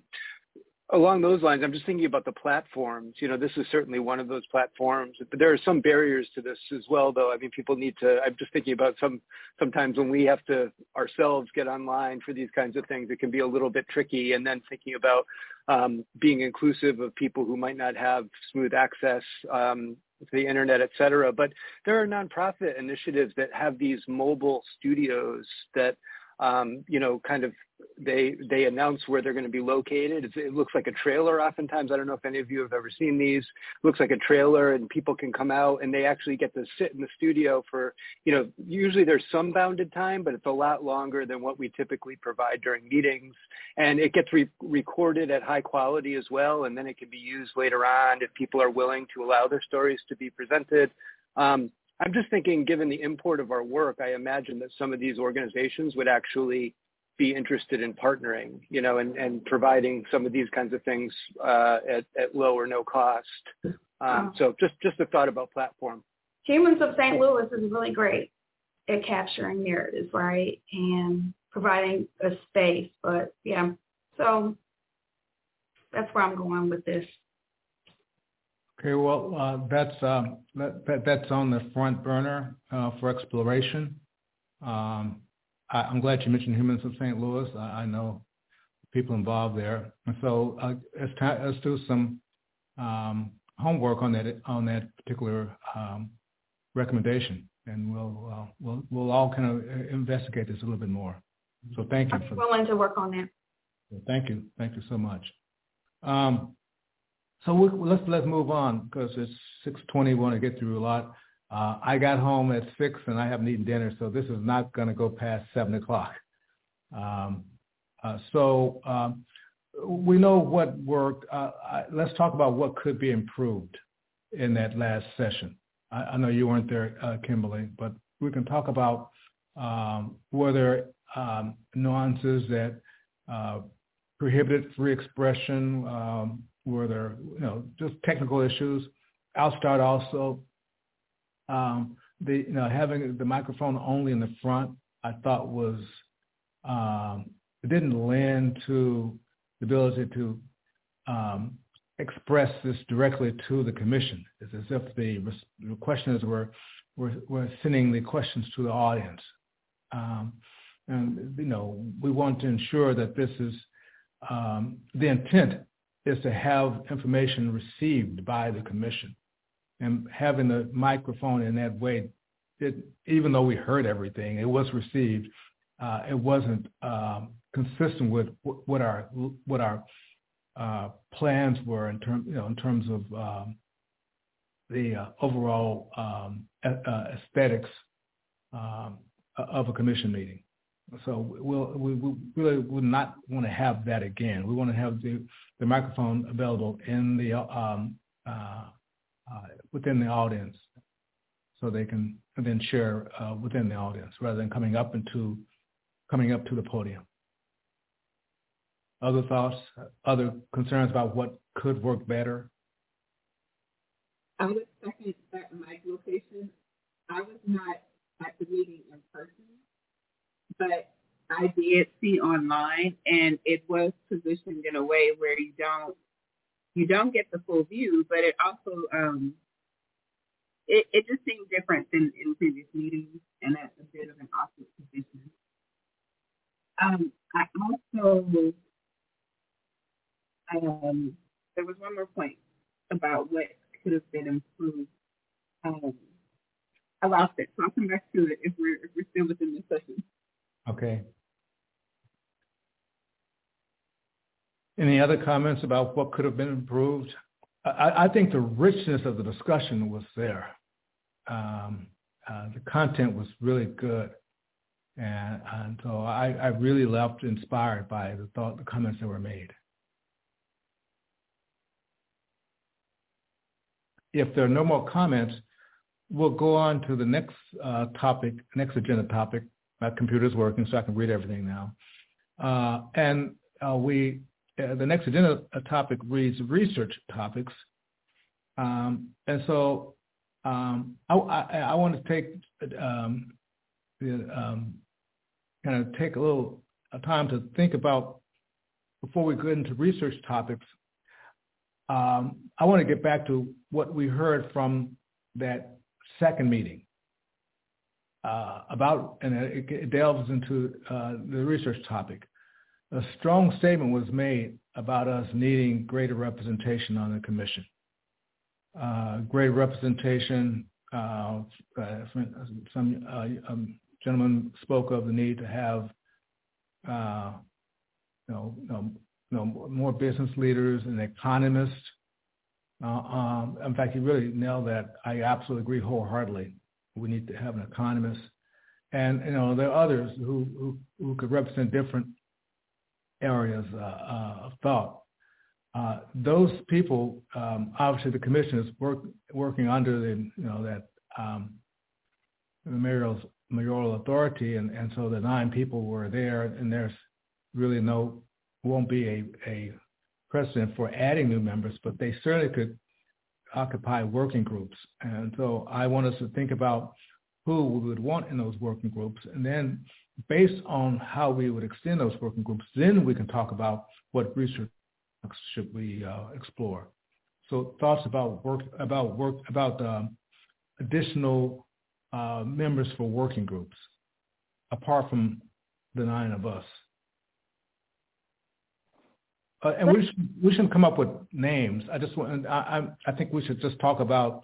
along those lines, I'm just thinking about the platforms. You know, this is certainly one of those platforms, but there are some barriers to this as well, though. I mean, people need to, I'm just thinking about some, sometimes when we have to ourselves get online for these kinds of things, it can be a little bit tricky. And then thinking about um, being inclusive of people who might not have smooth access um, to the internet, et cetera. But there are nonprofit initiatives that have these mobile studios that um, you know, kind of they they announce where they're going to be located. It's, it looks like a trailer. Oftentimes, I don't know if any of you have ever seen these. It looks like a trailer, and people can come out and they actually get to sit in the studio for, you know, usually there's some bounded time, but it's a lot longer than what we typically provide during meetings. And it gets re- recorded at high quality as well, and then it can be used later on if people are willing to allow their stories to be presented. Um, I'm just thinking, given the import of our work, I imagine that some of these organizations would actually be interested in partnering, you know, and, and providing some of these kinds of things uh, at, at low or no cost. Um, so just, just a thought about platform. Humans of St. Louis is really great at capturing narratives, right, and providing a space. But yeah, so that's where I'm going with this. Okay, well, uh, that's um, that, that, that's on the front burner uh, for exploration. Um, I, am glad you mentioned Humans of St. Louis. I, I know people involved there, and so uh, let's, ta- let's do some um, homework on that on that particular um, recommendation, and we'll uh, we'll we'll all kind of uh, investigate this a little bit more. So thank you. I'm willing to work on that. Thank you, thank you so much. Um, so we, let's let's move on because it's 6:20. We want to get through a lot. Uh, I got home at six and I haven't eaten dinner, so this is not going to go past seven o'clock. Um, uh, so um, we know what worked. Uh, I, let's talk about what could be improved in that last session. I, I know you weren't there, uh, Kimberly, but we can talk about um, whether um, nuances that uh, prohibited free expression, um, were there, you know, just technical issues. I'll start also. Um, the you know having the microphone only in the front, I thought was um, it didn't lend to the ability to um, express this directly to the commission. It's as if the, the questioners were, were were sending the questions to the audience. Um, and you know, we want to ensure that this is um, the intent is to have information received by the commission. And having the microphone in that way, it, even though we heard everything, it was received. Uh, it wasn't um, consistent with what our what our uh, plans were in terms you know in terms of um, the uh, overall um, uh, aesthetics um, of a commission meeting. So we'll, we, we really would not want to have that again. We want to have the, the microphone available in the um, uh, uh, within the audience, so they can then share uh, within the audience rather than coming up into coming up to the podium. Other thoughts, other concerns about what could work better? I would second that mic location. I was not at the meeting but I did see online and it was positioned in a way where you don't you don't get the full view, but it also um it, it just seemed different than in previous meetings and that's a bit of an awkward position. Um I also um there was one more point about what could have been improved. Um I lost it, so I'll come back to it if we're if we're still within this session. Okay. Any other comments about what could have been improved? I, I think the richness of the discussion was there. Um, uh, the content was really good. And, and so I, I really left inspired by the thought, the comments that were made. If there are no more comments, we'll go on to the next uh, topic, next agenda topic. My computer's working, so I can read everything now. Uh, and uh, we, uh, the next agenda topic reads research topics. Um, and so um, I, I, I, want to take um, um kind of take a little time to think about before we get into research topics. Um, I want to get back to what we heard from that second meeting uh, about, and it, delves into uh, the research topic. A strong statement was made about us needing greater representation on the commission. Uh, greater representation, uh, uh, some uh, um, gentleman spoke of the need to have you know, more business leaders and economists um, in fact, you really nailed that. I absolutely agree wholeheartedly. We need to have an economist, and you know there are others who who, who could represent different areas uh, uh, of thought. Uh, those people, um, obviously, the commission is work, working under the you know that um, the mayoral mayoral authority, and, and so the nine people were there, and there's really no won't be a, a precedent for adding new members, but they certainly could occupy working groups. And so I want us to think about who we would want in those working groups. And then based on how we would extend those working groups, then we can talk about what research should we uh, explore. So thoughts about work, about work, about um, additional uh, members for working groups, apart from the nine of us. Uh, and we should, we shouldn't come up with names. I just want, I, I, think we should just talk about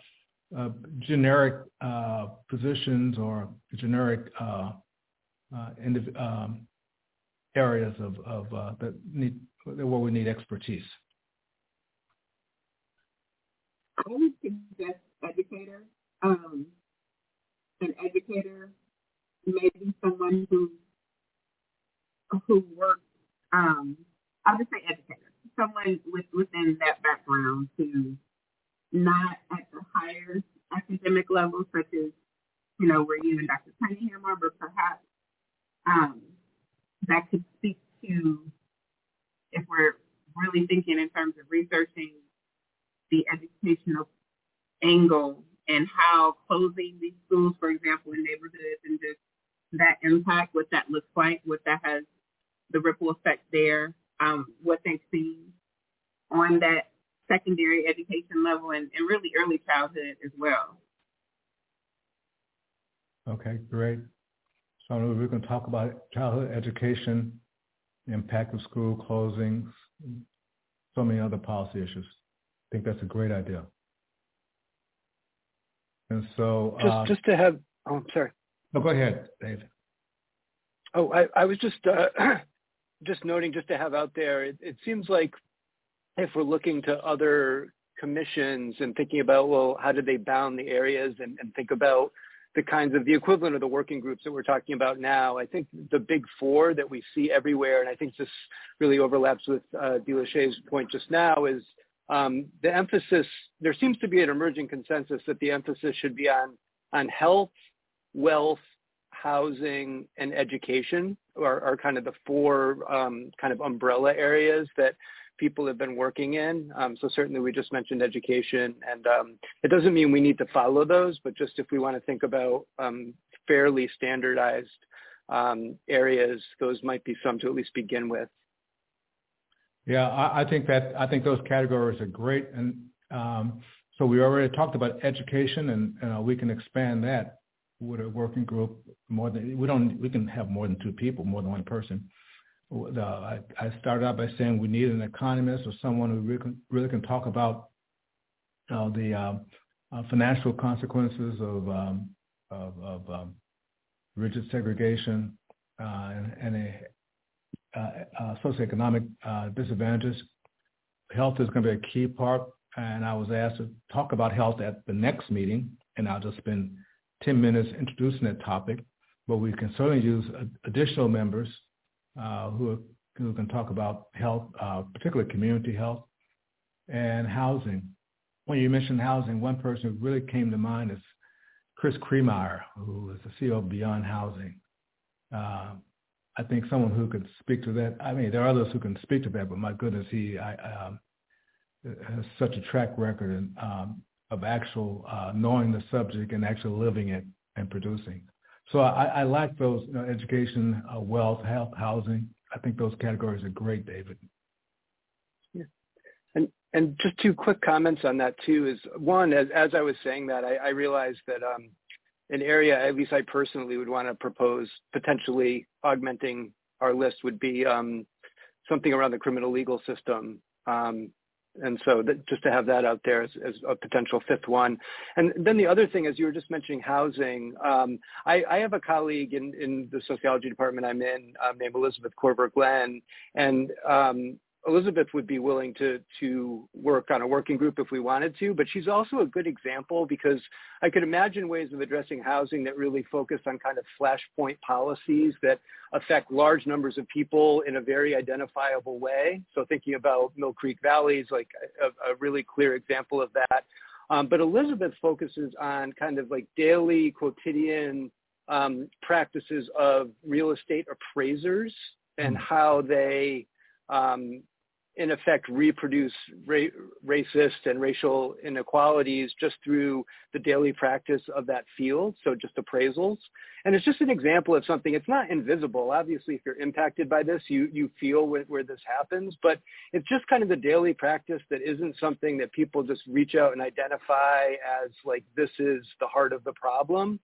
uh, generic uh, positions or generic uh, uh, um, areas of, of uh, that need where we need expertise. I would suggest educator. Um, an educator, maybe someone who who works um, I'll just say educator, someone with within that background who not at the higher academic level, such as you know where you and Dr. Cunningham are, but perhaps um, that could speak to if we're really thinking in terms of researching the educational angle and how closing these schools, for example, in neighborhoods and just that impact, what that looks like, what that has, the ripple effect there, um, what they've seen on that secondary education level and, and really early childhood as well. Okay, great. So we're going to talk about childhood education, the impact of school closings, so many other policy issues. I think that's a great idea. And so, just uh, just to have, oh, I'm sorry. No, go ahead, Dave. Oh, I, I was just uh, just noting, just to have out there, it, it seems like if we're looking to other commissions and thinking about, well, how do they bound the areas and, and think about the kinds of the equivalent of the working groups that we're talking about now. I think the big four that we see everywhere, and I think this really overlaps with uh, Delachey's point just now, is um, the emphasis. There seems to be an emerging consensus that the emphasis should be on on health, wealth, housing, and education are, are kind of the four um, kind of umbrella areas that people have been working in. Um, so certainly we just mentioned education and um, it doesn't mean we need to follow those, but just if we want to think about um, fairly standardized um, areas, those might be some to at least begin with. Yeah, I, I think that I think those categories are great, and um, so we already talked about education, and uh, we can expand that with a working group. More than we don't, we can have more than two people, more than one person the, I, I started out by saying we need an economist or someone who really can, really can talk about uh, the uh, uh, financial consequences of, um, of, of um, rigid segregation uh, and, and a, uh, uh, socioeconomic disadvantages. Health is going to be a key part, and I was asked to talk about health at the next meeting, and I'll just spend 10 minutes introducing that topic, but we can certainly use additional members uh, who, who can talk about health, uh, particularly community health and housing. When you mentioned housing, one person who really came to mind is Chris Krehmeyer, who is the CEO of Beyond Housing. Uh, I think someone who could speak to that. I mean, there are others who can speak to that, but my goodness, he I, um, has such a track record um, of actual uh, knowing the subject and actually living it and producing. So I, I like those you know, education, uh, wealth, health, housing. I think those categories are great, David. Yeah. And and just two quick comments on that too is one, as as I was saying that, I, I realized that um, an area, at least I personally would want to propose potentially augmenting our list would be um, something around the criminal legal system. Um, just to have that out there as, a potential fifth one. And then the other thing, as you were just mentioning housing, um, I, I, have a colleague in, in the sociology department I'm in um, named Elizabeth Korver Glenn, and um, Elizabeth would be willing to to work on a working group if we wanted to, but she's also a good example because I could imagine ways of addressing housing that really focus on kind of flashpoint policies that affect large numbers of people in a very identifiable way. So thinking about Mill Creek Valley is like a, a really clear example of that. Um, but Elizabeth focuses on kind of like daily, quotidian um, practices of real estate appraisers and hmm. how they um, in effect reproduce ra- racist and racial inequalities just through the daily practice of that field, so just appraisals. And it's just an example of something, it's not invisible. Obviously, if you're impacted by this, you, you feel where, where this happens, but it's just kind of the daily practice that isn't something that people just reach out and identify as like, this is the heart of the problem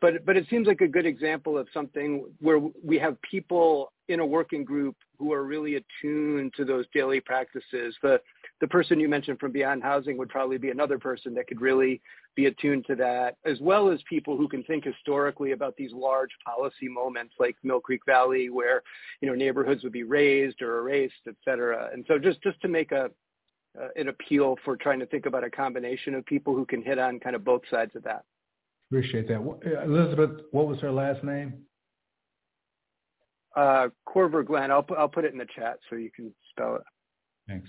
but but it seems like a good example of something where we have people in a working group who are really attuned to those daily practices. The the person you mentioned from Beyond Housing would probably be another person that could really be attuned to that, as well as people who can think historically about these large policy moments like Mill Creek Valley, where you know neighborhoods would be raised or erased, et cetera. And so just just to make a uh, an appeal for trying to think about a combination of people who can hit on kind of both sides of that. Appreciate that. Elizabeth, what was her last name? uh, Korver Glenn. I'll put I'll put it in the chat so you can spell it. Thanks.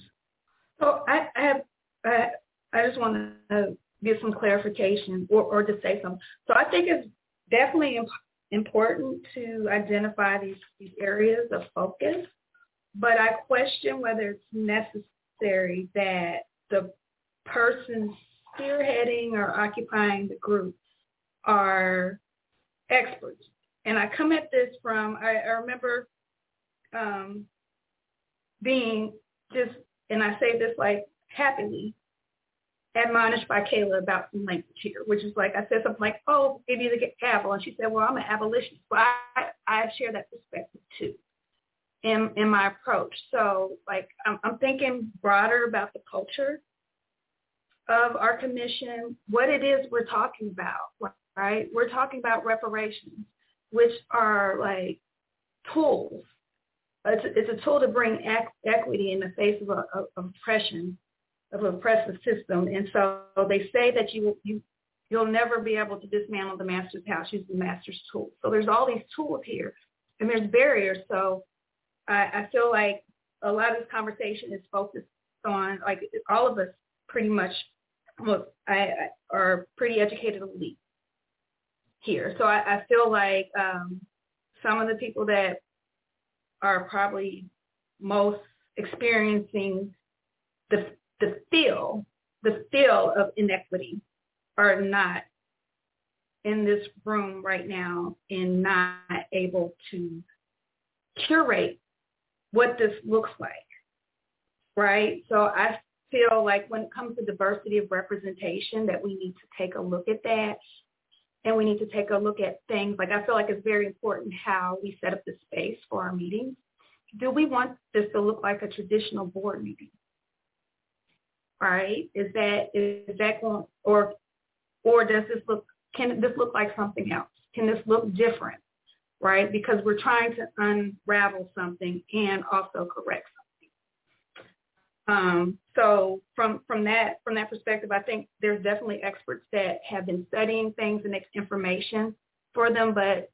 So I, I have I, I just want to get some clarification or, or to say something. So I think it's definitely imp- important to identify these, these areas of focus, but I question whether it's necessary that the person spearheading or occupying the group are experts and I come at this from I, I remember um, being just, and I say this like happily, admonished by Kayla about some language here, which is like I said something like, "Oh, maybe you get apple," and she said, "Well, I'm an abolitionist." Well, I I share that perspective too in in my approach. So, like, I'm, I'm thinking broader about the culture of our commission, what it is we're talking about, right? We're talking about reparations which are like tools. It's, it's a tool to bring equity in the face of, a, of oppression, of an oppressive system. And so they say that you you you'll never be able to dismantle the master's house using the master's tools. So there's all these tools here, and there's barriers. So I, I feel like a lot of this conversation is focused on like all of us pretty much well, I, I are pretty educated elite here. So I, I feel like um, some of the people that are probably most experiencing the the feel the feel of inequity are not in this room right now and not able to curate what this looks like, right? So I feel like when it comes to diversity of representation that we need to take a look at that and we need to take a look at things like I feel like it's very important how we set up the space for our meetings. Do we want this to look like a traditional board meeting? Right? Is that is that going or or does this look can this look like something else? Can this look different? Right? Because we're trying to unravel something and also correct um, so from from that from that perspective, I think there's definitely experts that have been studying things and information for them. But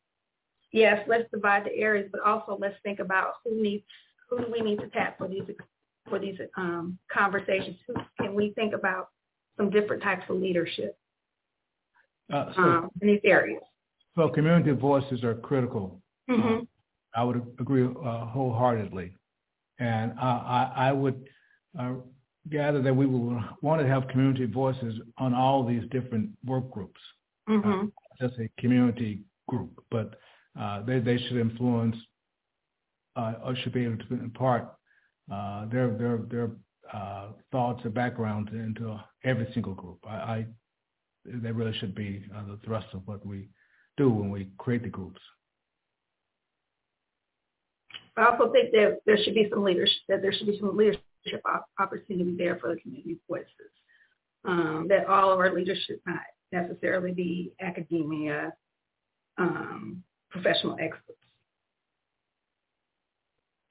yes, let's divide the areas, but also let's think about who needs who do we need to tap for these for these um, conversations. Who can we think about some different types of leadership uh, so, um, in these areas? So community voices are critical. Mm-hmm. I would agree uh, wholeheartedly, and I, I, I would gather that we will want to have community voices on all these different work groups. Mm-hmm. Uh, just a community group, but uh, they they should influence uh, or should be able to impart uh, their their their uh, thoughts or backgrounds into every single group. I, I they really should be uh, the thrust of what we do when we create the groups. I also think that there should be some leadership. That there should be some leadership opportunity there for the community voices. Um, that all of our leaders should not necessarily be academia, um, professional experts.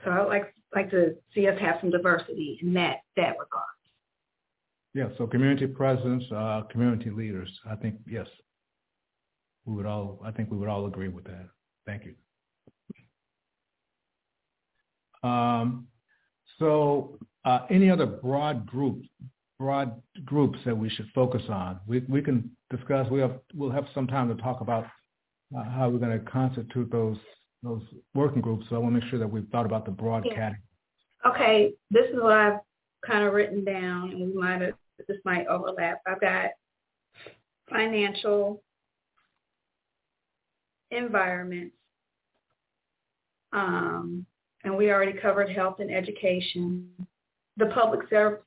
So I would like like to see us have some diversity in that that regard. Yeah, so community presence, uh, community leaders. I think yes, we would all. I think we would all agree with that. Thank you. Um, so uh, any other broad groups, broad groups that we should focus on? We we can discuss. We have we'll have some time to talk about uh, how we're going to constitute those those working groups. So I want to make sure that we've thought about the broad yeah. category. Okay, this is what I've kind of written down, and we might have this might overlap. I've got financial environments, um, and we already covered health and education the public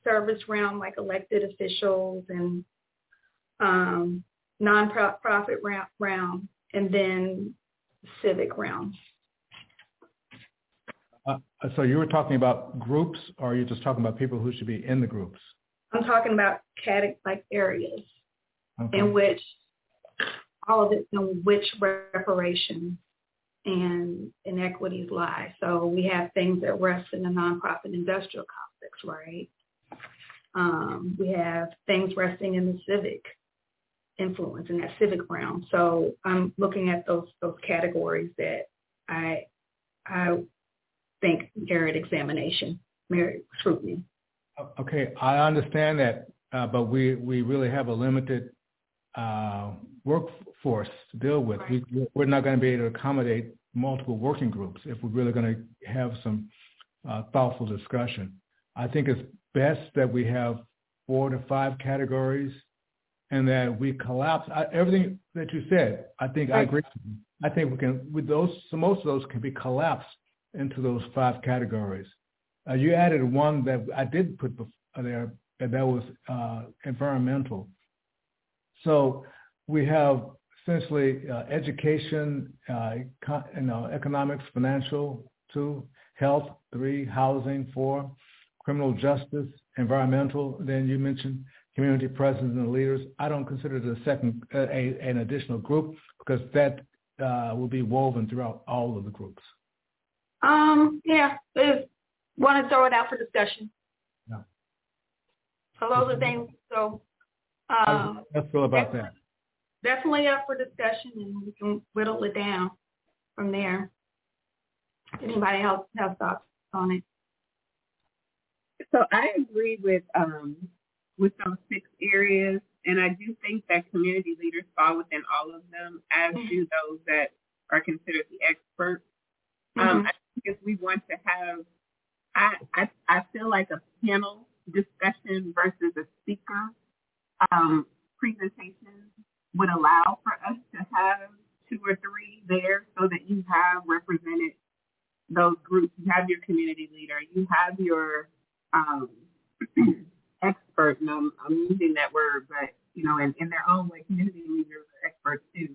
service realm, like elected officials and um, nonprofit realm, and then civic realm. Uh, so you were talking about groups, or are you just talking about people who should be in the groups? I'm talking about category like areas okay. in which all of it in which reparations and inequities lie. So we have things that rest in the nonprofit industrial complex, right? Um, we have things resting in the civic influence in that civic realm. So I'm looking at those those categories that I I think merit examination, merit scrutiny. Okay, I understand that, uh, but we we really have a limited uh, workforce to deal with. Right. We, we're not going to be able to accommodate multiple working groups if we're really going to have some uh, thoughtful discussion. I think it's best that we have four to five categories and that we collapse I, everything that you said. I think right. I agree. I think we can with those. So most of those can be collapsed into those five categories. Uh, you added one that I did put there, and that was uh, environmental. So we have essentially uh, education, uh, you know, economics, financial, two, health, three, housing, four, criminal justice, environmental. Then you mentioned community presence and leaders. I don't consider it a second, uh, a, an additional group because that uh, will be woven throughout all of the groups. Um, yeah, want to throw it out for discussion. Yeah. So those are things. So, um, do you feel about that? Definitely up for discussion and we can whittle it down from there. Anybody else have thoughts on it? So I agree with um, with those six areas, and I do think that community leaders fall within all of them, as mm-hmm. do those that are considered the experts. Um, mm-hmm. Um, I think if we want to have, I, I I feel like a panel discussion versus a speaker um, presentation would allow for us to have two or three there so that you have represented those groups. You have your community leader. You have your um, expert, and I'm, I'm using that word, but you know, in, in their own way, community leaders are experts too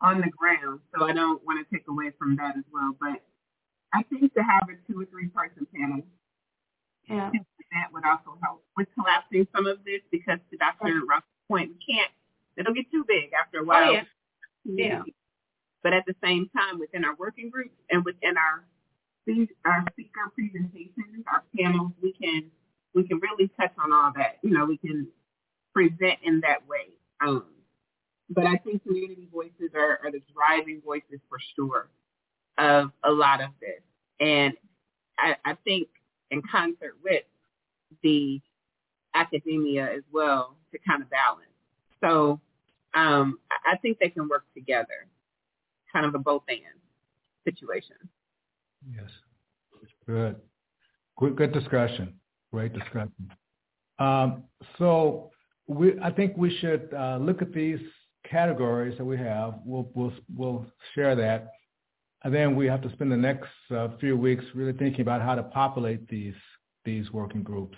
on the ground. So I don't want to take away from that as well. But I think to have a two or three person panel, yeah, that would also help with collapsing some of this because to Dr. Ruff's point, we can't. It'll get too big after a while. Oh, yeah. yeah. But at the same time, within our working groups and within our our speaker presentations, our panels, we can we can really touch on all that. You know, we can present in that way. Um, but I think community voices are, are the driving voices for sure of a lot of this. And I, I think in concert with the academia as well to kind of balance. So um, I think they can work together, kind of a both and situation. Yes. Good. Good, good discussion. Great discussion. Um, so we, I think we should uh, look at these categories that we have. We'll, we'll, we'll share that. And then we have to spend the next uh, few weeks really thinking about how to populate these, these working groups.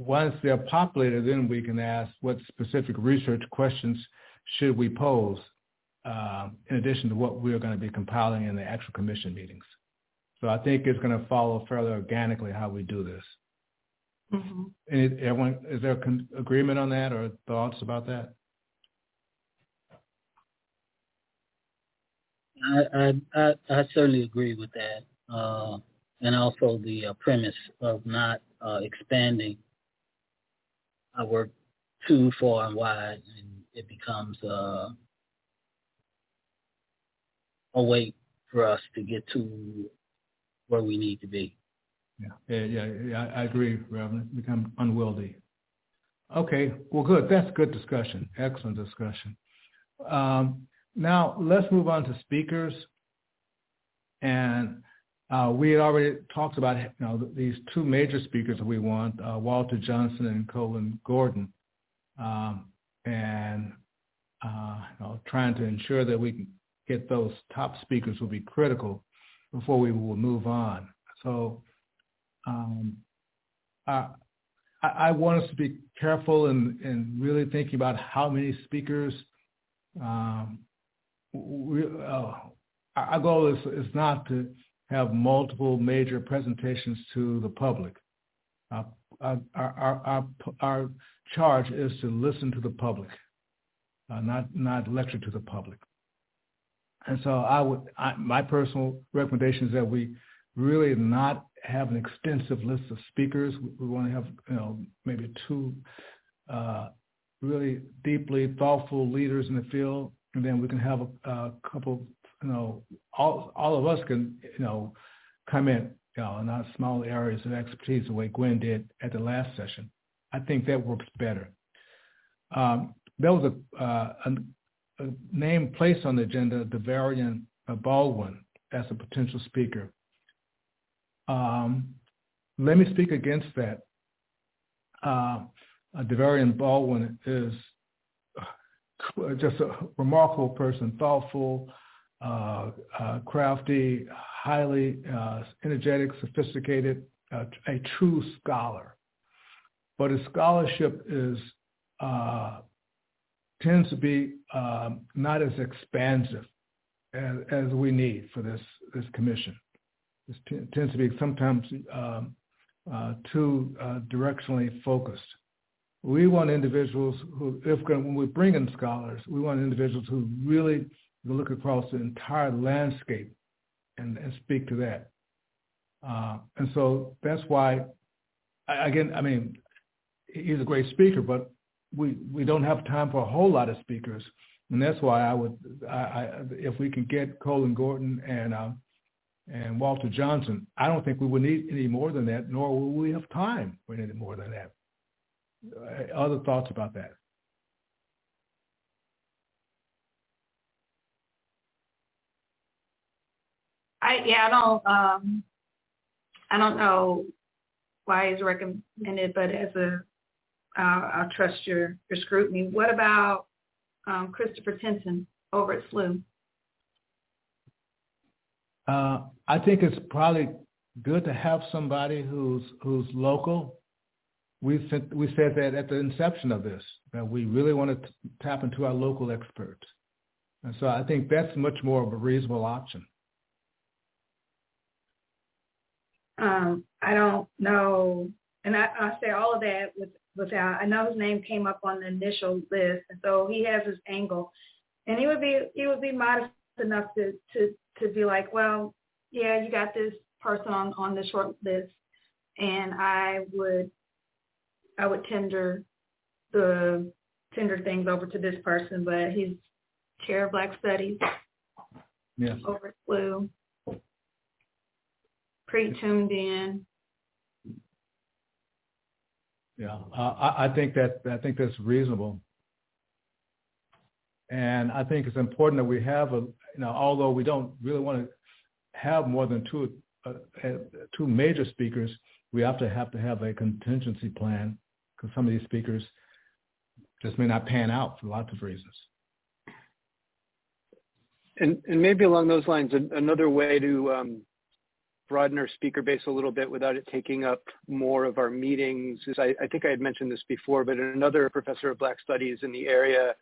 Once they're populated, then we can ask what specific research questions should we pose uh, in addition to what we're going to be compiling in the actual commission meetings. So I think it's going to follow fairly organically how we do this. Mm-hmm. Any, everyone, is there con- agreement on that or thoughts about that? I I, I certainly agree with that, uh, and also the uh, premise of not uh, expanding our work too far and wide, and it becomes uh, a way for us to get to where we need to be. Yeah, yeah, yeah, yeah I agree, Reverend. Become unwieldy. Okay, well, good. That's good discussion. Excellent discussion. Um, now let's move on to speakers. And uh, we had already talked about you know, these two major speakers that we want, uh, Walter Johnson and Colin Gordon, um, and uh, you know, trying to ensure that we can get those top speakers will be critical before we will move on. So um, I, I, want us to be careful in, in really thinking about how many speakers. Um, we, uh, our goal is, is not to have multiple major presentations to the public. Our, our, our, our, charge is to listen to the public, uh, not, not lecture to the public. And so I would, I, my personal recommendation is that we really not have an extensive list of speakers. We, we want to have, you know, maybe two uh, really deeply thoughtful leaders in the field, and then we can have a, a couple, you know, all all of us can, you know, come in, you know, in our small areas of expertise the way Gwen did at the last session. I think that works better. Um, there was a, uh, a, name placed on the agenda Davarian Baldwin as a potential speaker. Um, let me speak against that. Uh, Davarian Baldwin is just a remarkable person, thoughtful, uh, uh, crafty, highly uh, energetic, sophisticated, uh, a true scholar. But his scholarship is uh, tends to be um, not as expansive as, as, we need for this, this commission. This t- tends to be sometimes um, uh, too uh, directionally focused. We want individuals who, if when we bring in scholars, we want individuals who really look across the entire landscape and, and speak to that. Uh, and so that's why, again, I mean, he's a great speaker, but we, we don't have time for a whole lot of speakers. And that's why I would, I, I, if we can get Colin Gordon and uh, and Walter Johnson, I don't think we would need any more than that, nor will we have time for any more than that. Uh, other thoughts about that? I yeah, I don't um I don't know why it's recommended, but as a uh, I'll trust your your scrutiny. What about um, Christopher Tinson over at SLU? Uh, I think it's probably good to have somebody who's who's local. We said, we said that at the inception of this that we really want to tap into our local experts, and so I think that's much more of a reasonable option. Um, I don't know, and I, I say all of that with, without. I know his name came up on the initial list, and so he has his angle, and he would be he would be modest enough to to to be like, well, yeah, you got this person on on the short list, and I would I would tender the tender things over to this person, but he's chair of Black Studies yes. over at SLU pretty tuned in. Yeah, uh, I, I think that I think that's reasonable, and I think it's important that we have a you know although we don't really want to have more than two uh, uh, two major speakers, we have to have to have a contingency plan because some of these speakers just may not pan out for lots of reasons. And, and maybe along those lines, another way to um, broaden our speaker base a little bit without it taking up more of our meetings. Is I, I think I had mentioned this before, but another professor of Black Studies in the area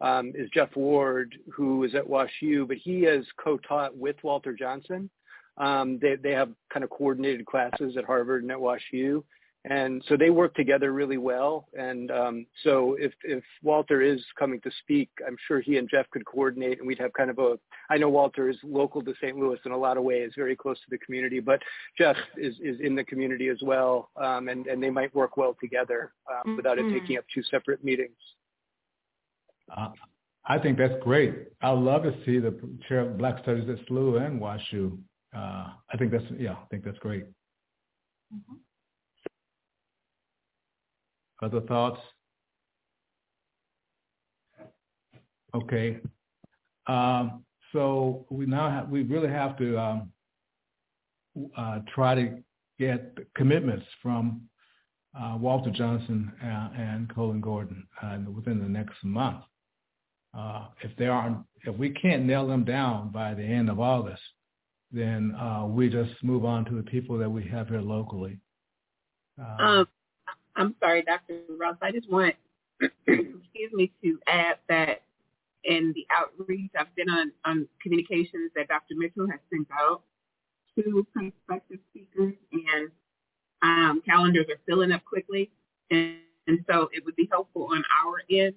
um, is Jeff Ward, who is at Wash U, but he has co-taught with Walter Johnson. Um, they, they have kind of coordinated classes at Harvard and at Wash U and so they work together really well. And um, so if if Walter is coming to speak, I'm sure he and Jeff could coordinate, and we'd have kind of a. I know Walter is local to St. Louis in a lot of ways, very close to the community, but Jeff is is in the community as well, um, and and they might work well together um, mm-hmm. without it taking up two separate meetings. Uh, I think that's great. I'd love to see the chair of Black Studies at SLU and WashU. Uh, I think that's yeah, I think that's great. Mm-hmm. Other thoughts? Okay. Um, so we now have, we really have to um, uh, try to get commitments from uh, Walter Johnson and, and Colin Gordon uh, within the next month. Uh, if they aren't, if we can't nail them down by the end of August, then uh, we just move on to the people that we have here locally. Uh, um, I'm sorry, Dr. Ross. I just want, excuse me, to add that in the outreach, I've been on, on communications that Dr. Mitchell has sent out to prospective speakers, and um, calendars are filling up quickly. And, and so it would be helpful on our end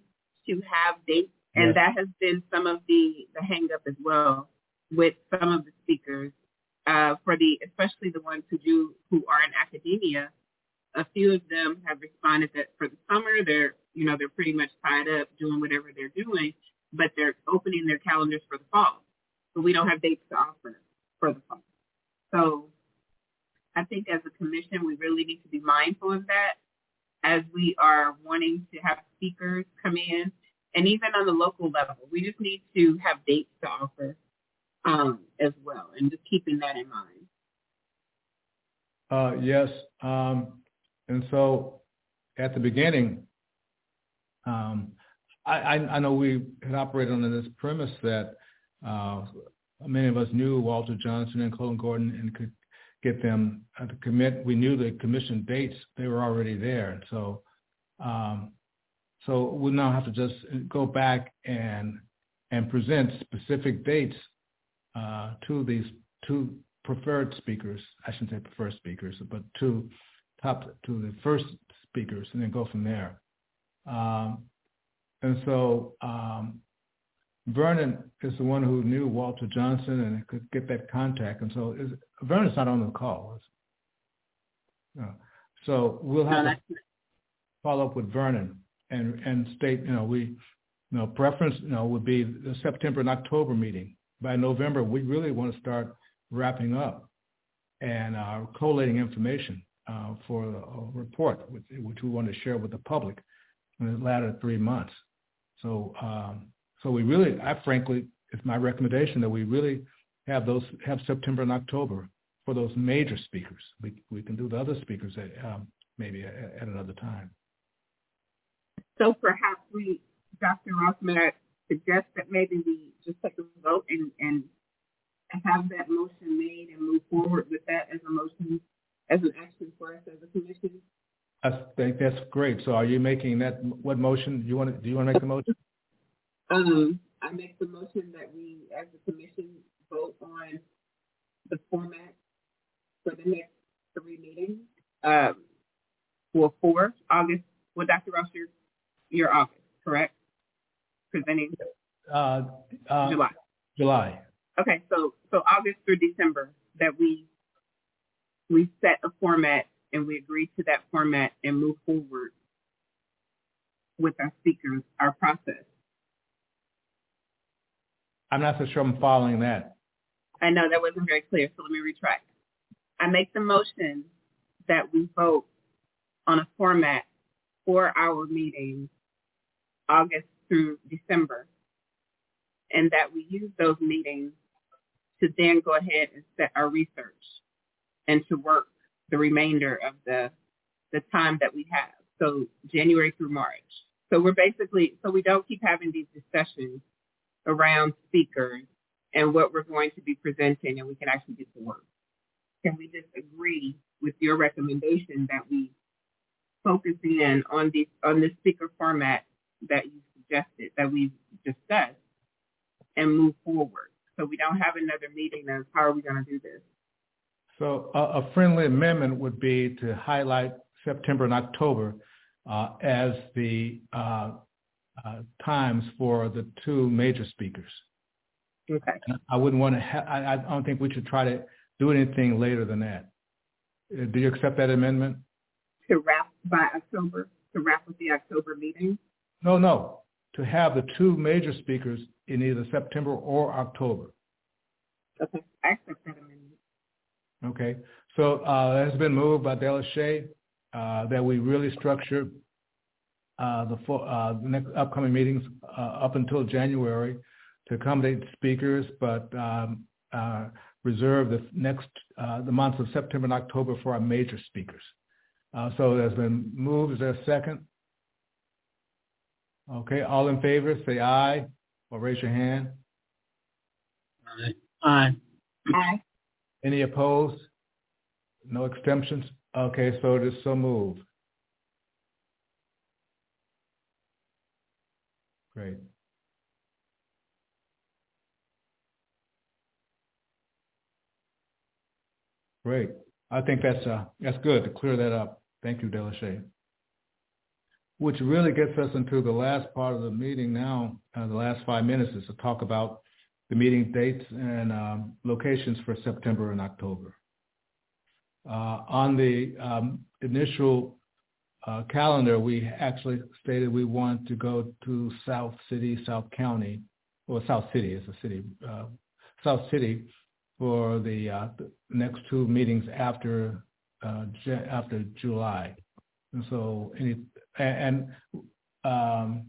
to have dates, and that has been some of the, the hang up as well with some of the speakers uh, for the, especially the ones who do, who are in academia a few of them have responded that for the summer they're you know they're pretty much tied up doing whatever they're doing, but they're opening their calendars for the fall. But we don't have dates to offer for the fall. So I think as a commission we really need to be mindful of that as we are wanting to have speakers come in and even on the local level. We just need to have dates to offer um, as well and just keeping that in mind. Uh, yes. Um, and so at the beginning, um, I, I, know we had operated under this premise that uh, many of us knew Walter Johnson and Colin Gordon and could get them to commit. We knew the commission dates; they were already there. So, um, so we now have to just go back and and present specific dates uh, to these two preferred speakers. I shouldn't say preferred speakers, but two top to the first speakers and then go from there. Um, and so um, Vernon is the one who knew Walter Johnson and could get that contact. And so is, Vernon's not on the call. No. So we'll have no, to follow up with Vernon and and state, you know, we you know, preference, you know, would be the September and October meeting. By November, we really want to start wrapping up and uh, collating information uh, for a report, which, which, we want to share with the public in the latter three months. So, um, so we really, I frankly, it's my recommendation that we really have those have September and October for those major speakers. We we can do the other speakers at, um, maybe at, at, another time. So perhaps we, Dr. I suggest that maybe we just take a vote and, and have that motion made and move forward with that as a motion, as an action for us as a commission? I think that's great. So are you making that, what motion, you want to, do you want to make the motion? Um, I make the motion that we, as a commission, vote on the format for the next three meetings. Um, for four, August, well, Dr. Ross, your, your August, correct? Presenting uh, uh, July. July. Okay, so so August through December that we we set a format and we agree to that format and move forward with our speakers, our process. I'm not so sure I'm following that. I know that wasn't very clear, so let me retract. I make the motion that we vote on a format for our meetings August through December, and that we use those meetings to then go ahead and set our research and to work the remainder of the the time that we have. So January through March. So we're basically so we don't keep having these discussions around speakers and what we're going to be presenting and we can actually get to work. Can we just agree with your recommendation that we focus in on these on this speaker format that you suggested that we've discussed and move forward? So we don't have another meeting of how are we going to do this? So a, a friendly amendment would be to highlight September and October uh, as the uh, uh, times for the two major speakers. Okay. I wouldn't want to. Ha- I, I don't think we should try to do anything later than that. Uh, do you accept that amendment? To wrap by October, to wrap with the October meeting? No, no. To have the two major speakers in either September or October. Okay, I accept that amendment. Okay, so uh, it has been moved by Delashay uh, that we really structure uh, the, uh, the next upcoming meetings uh, up until January to accommodate speakers, but um, uh, reserve the next the months of September and October for our major speakers. so it has been moved. Is there a second? Okay, all in favor, say aye or raise your hand. Aye. Aye. Aye. Any opposed? No extensions? Okay, so it is so moved. Great. Great. I think that's uh, that's good to clear that up. Thank you, Delashay. Which really gets us into the last part of the meeting now. Uh, the last five minutes is to talk about the meeting dates and um, locations for September and October. Uh, on the um, initial uh, calendar, we actually stated we want to go to South City, South County, or South City is a city, uh, South City for the, uh, the, next two meetings after uh, after July. And so, any, and um,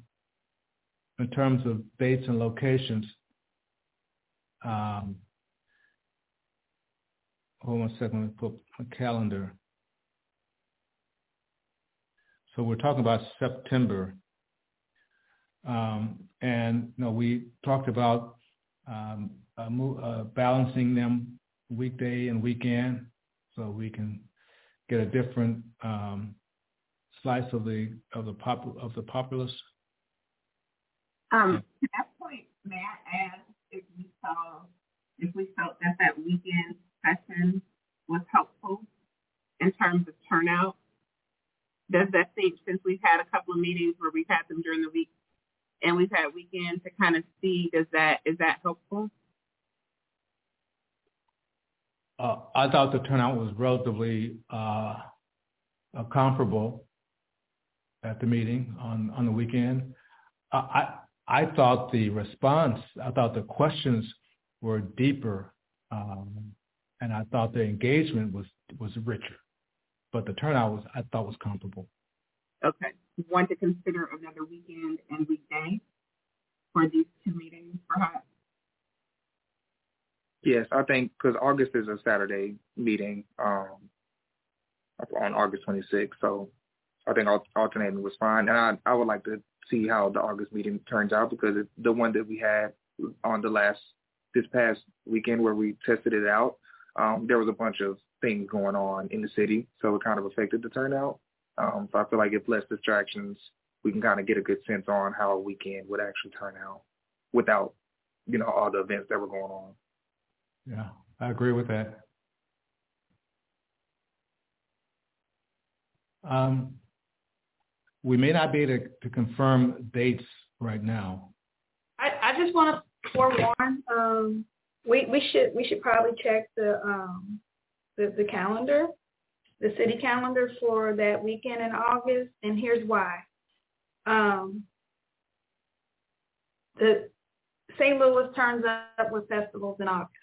in terms of dates and locations, um, hold on a second, let me put a calendar. So we're talking about September. Um, and you know, we talked about um, uh, uh, balancing them weekday and weekend so we can get a different um, slice of the of the pop of the populace. Um, to that point, may I if we saw if we felt that that weekend session was helpful in terms of turnout? Does that seem, since we've had a couple of meetings where we've had them during the week and we've had weekends to kind of see, does that, is that helpful? Uh, I thought the turnout was relatively uh, uh, comparable at the meeting on, on the weekend. I, I thought the response, I thought the questions were deeper, um, and I thought the engagement was was richer, but the turnout was I thought was comparable. Okay. Want to consider another weekend and weekday for these two meetings, perhaps? Yes, I think because August is a Saturday meeting um, on August 26th, so I think alternating was fine. And I, I would like to see how the August meeting turns out because it, the one that we had on the last this past weekend where we tested it out, um, there was a bunch of things going on in the city, so it kind of affected the turnout. Um, so I feel like if less distractions, we can kind of get a good sense on how a weekend would actually turn out without, you know, all the events that were going on. Yeah, I agree with that. Um, we may not be able to, to confirm dates right now. I, I just want to forewarn. Um, we we should we should probably check the um the, the calendar, the city calendar for that weekend in August, and here's why. Um, the St. Louis turns up with festivals in August.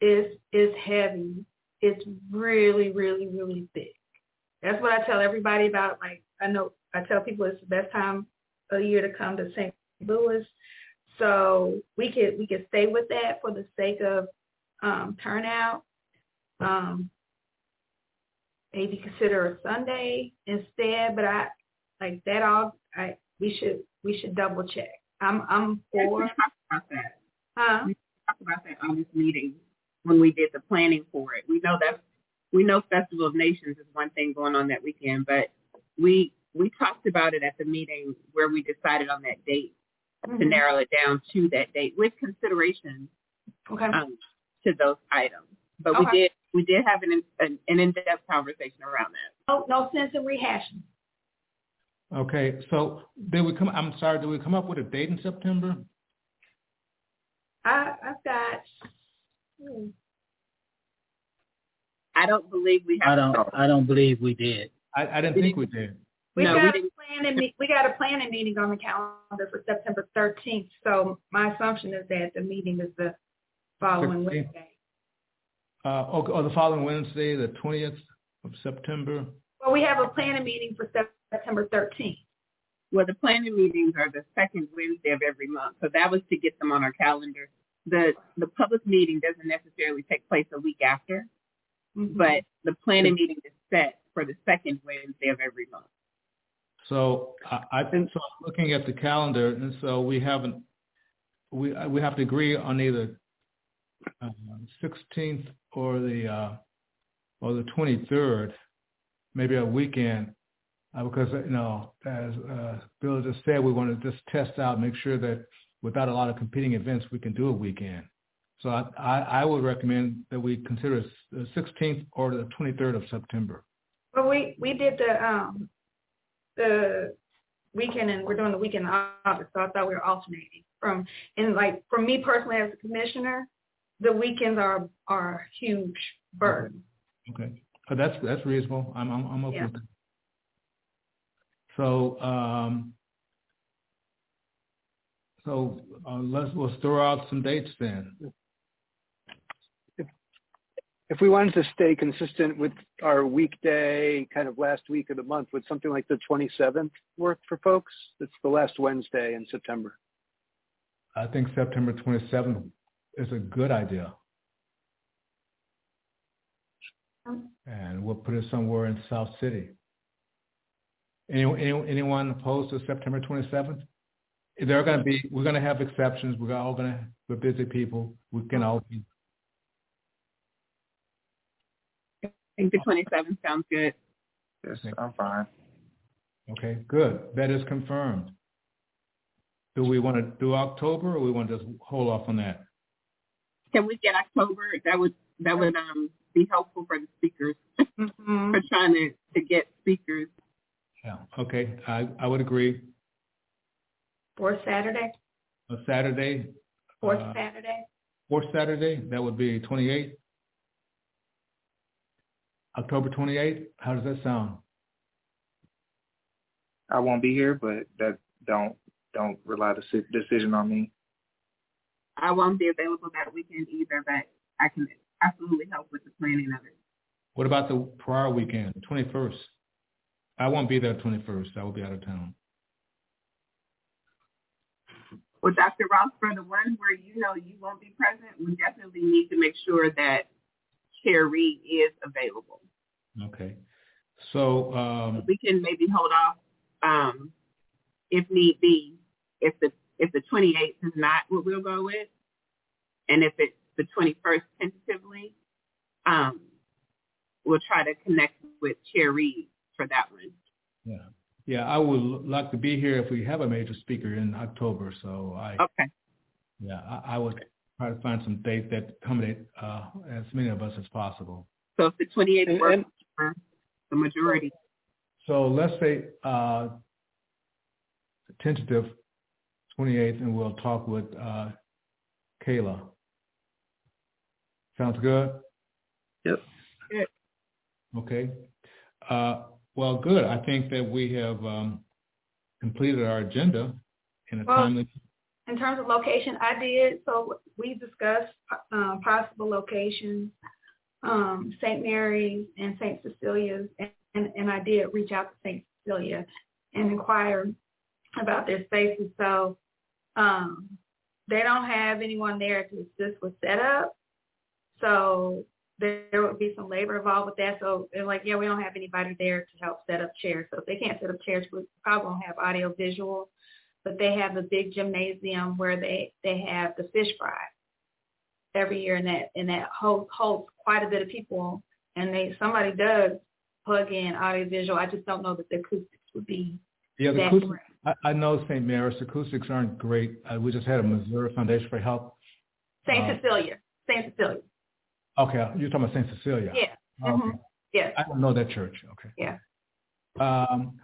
It's it's heavy. It's really really really big. That's what I tell everybody about. Like I know I tell people it's the best time of year to come to St. Louis. So we could we could stay with that for the sake of um, turnout. Um, maybe consider a Sunday instead, but I like that all. I we should we should double check. I'm I'm for. talk about that. Huh? We talked about that on this meeting when we did the planning for it. We know that we know Festival of Nations is one thing going on that weekend, but we we talked about it at the meeting where we decided on that date mm-hmm. to narrow it down to that date with consideration okay. um, to those items. But okay. we did we did have an, an, an in-depth conversation around that. Oh, no sense in rehashing. Okay, so did we come? I'm sorry, did we come up with a date in September? I I've got. Hmm. I don't believe we have. I don't. I don't believe we did. I, I didn't think we did. We no, got we a planning me- we got a planning meeting on the calendar for September 13th. So my assumption is that the meeting is the following 16th. Wednesday. Uh, or, or the following Wednesday, the 20th of September. Well, we have a planning meeting for September 13th. Well, the planning meetings are the second Wednesday of every month, so that was to get them on our calendar. The the public meeting doesn't necessarily take place a week after, mm-hmm. but the planning meeting is set for the second Wednesday of every month. So I, I've been so looking at the calendar, and so we haven't we we have to agree on either uh, 16th or the uh, or the 23rd, maybe a weekend, uh, because you know as uh, Bill just said, we want to just test out, make sure that without a lot of competing events, we can do a weekend. So I, I, I would recommend that we consider the 16th or the 23rd of September. Well, we we did the um the weekend and we're doing the weekend in August, so I thought we were alternating from and like for me personally as a commissioner, the weekends are are a huge burden. Okay, oh, that's that's reasonable. I'm I'm, I'm okay Yeah. with that. So um, so uh, let's let's throw out some dates then. If we wanted to stay consistent with our weekday kind of last week of the month, would something like the 27th work for folks? It's the last Wednesday in September. I think September 27th is a good idea, and we'll put it somewhere in South City. Any, any, anyone opposed to September 27th? There are going to be, we're going to have exceptions. We're all going to, we're busy people. We can all be. I think the 27th sounds good. Yes, I'm fine. Okay, good. That is confirmed. Do we want to do October or we want to just hold off on that? Can we get October? That would that would um be helpful for the speakers Mm-hmm. for trying to to get speakers. Yeah. Okay, I, I would agree. Fourth Saturday, A Saturday, fourth Uh, Saturday. fourth Saturday, that would be 28th. October 28th. How does that sound? I won't be here, but that don't don't rely the decision on me. I won't be available that weekend either, but I can absolutely help with the planning of it. What about the prior weekend, the 21st? I won't be there 21st. I will be out of town. Well, Dr. Ross, for the one where you know you won't be present, we definitely need to make sure that Chair Reed is available. Okay. So um, we can maybe hold off um, if need be. If the if the 28th is not what we'll go with, and if it's the 21st tentatively, um, we'll try to connect with Chair Reed for that one. Yeah. Yeah, I would like to be here if we have a major speaker in October. So I okay. Yeah, I, I would try to find some dates that accommodate uh, as many of us as possible. So if the 28th works for the majority. So let's say uh, tentative 28th, and we'll talk with uh, Kayla. Sounds good? Yep. Good. Okay. Uh, well, good. I think that we have um, completed our agenda in a well, timely. In terms of location, I did. So we discussed um, possible locations, um, St. Mary's and St. Cecilia's, and, and, I did reach out to St. Cecilia and inquire about their spaces. So um, they don't have anyone there to assist with setup. So there would be some labor involved with that. So they're like, yeah, we don't have anybody there to help set up chairs. So if they can't set up chairs, we probably won't have audio visual. But they have a big gymnasium where they they have the fish fry every year, and that and that holds holds quite a bit of people. And they somebody does plug in audio visual. I just don't know that the acoustics would be yeah, the acoustics. I, I know St. Mary's acoustics aren't great. Uh, we just had a Missouri Foundation for Health. St. Uh, Cecilia, St. Cecilia. Okay, you're talking about St. Cecilia. Yeah. Okay. Mm-hmm. Yeah. I don't know that church. Okay. Yeah. Um,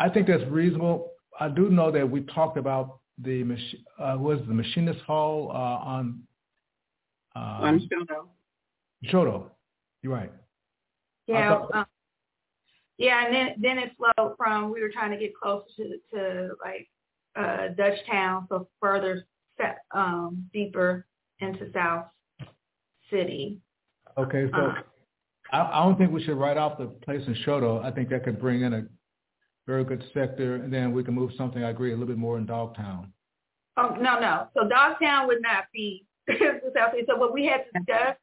I think that's reasonable. I do know that we talked about the mach- uh, was the machinist hall uh, on um, On Chouteau. Chouteau. You're right. Yeah. thought- um, yeah, and then then it flowed from we were trying to get closer to to like uh Dutch Town, so further set, um deeper into South City. Okay, so Uh, I, I don't think we should write off the place in Chouteau. I think that could bring in a very good sector, and then we can move something. I agree a little bit more in Dogtown. Oh no, no. So Dogtown would not be South City. So what we had discussed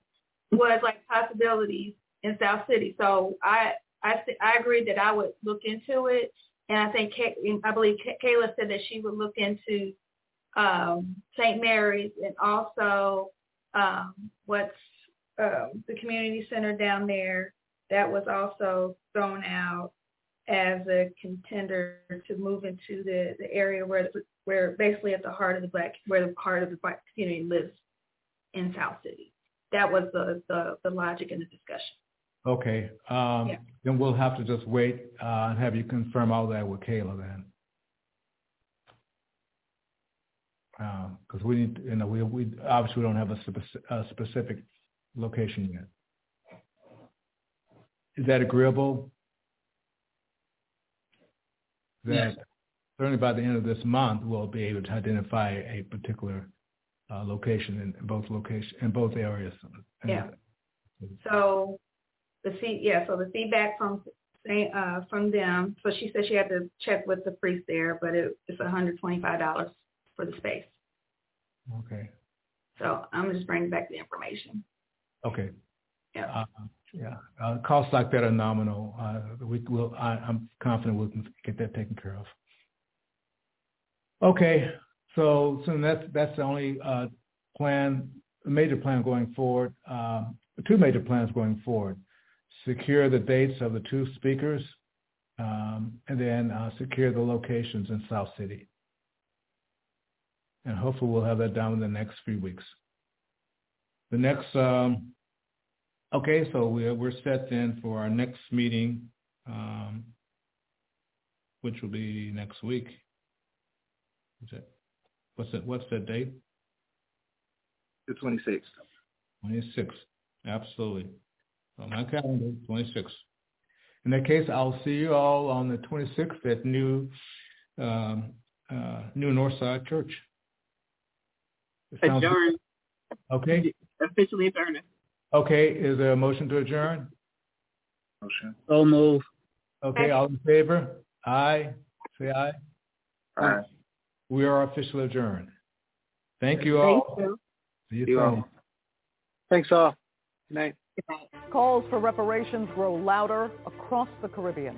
was like possibilities in South City. So I, I, I agreed that I would look into it, and I think I believe Kay- Kayla said that she would look into um, St. Mary's and also um, what's um, the community center down there that was also thrown out as a contender to move into the, the area where where basically at the heart of the black where the heart of the black community lives in South City. That was the the, the logic in the discussion. Okay, um, Yeah. then we'll have to just wait uh, and have you confirm all that with Kayla then. Because we need, you know, we, we obviously we don't have a, spec- a specific location yet. Is that agreeable? That certainly by the end of this month, we'll be able to identify a particular uh, location in both location in both areas. Yeah. So the feed, yeah, so the feedback from uh, from them. So she said she had to check with the priest there, but it, it's $125 for the space. Okay. So I'm just bringing back the information. Okay. Yeah. Uh, yeah. Uh, costs like that are nominal. Uh, we will. I'm confident we can get that taken care of. Okay. So, so that's that's the only uh, plan, major plan going forward. Um, two major plans going forward: secure the dates of the two speakers, um, and then uh, secure the locations in South City. And hopefully, we'll have that done in the next few weeks. The next. Um, Okay, so we're we're set then for our next meeting, um, which will be next week. Is it? What's that? What's that date? The 26th. Twenty sixth. Absolutely. On my calendar, twenty sixth. In that case, I'll see you all on the twenty sixth at New um, uh, New Northside Church. Adjourn. Okay. Officially adjourn. Okay. Is there a motion to adjourn? Motion. So move. Okay. All in favor? Aye. Say aye. Aye. We are officially adjourned. Thank you all. Thank you. See you You all. Thanks all. Good night. Calls for reparations grow louder across the Caribbean.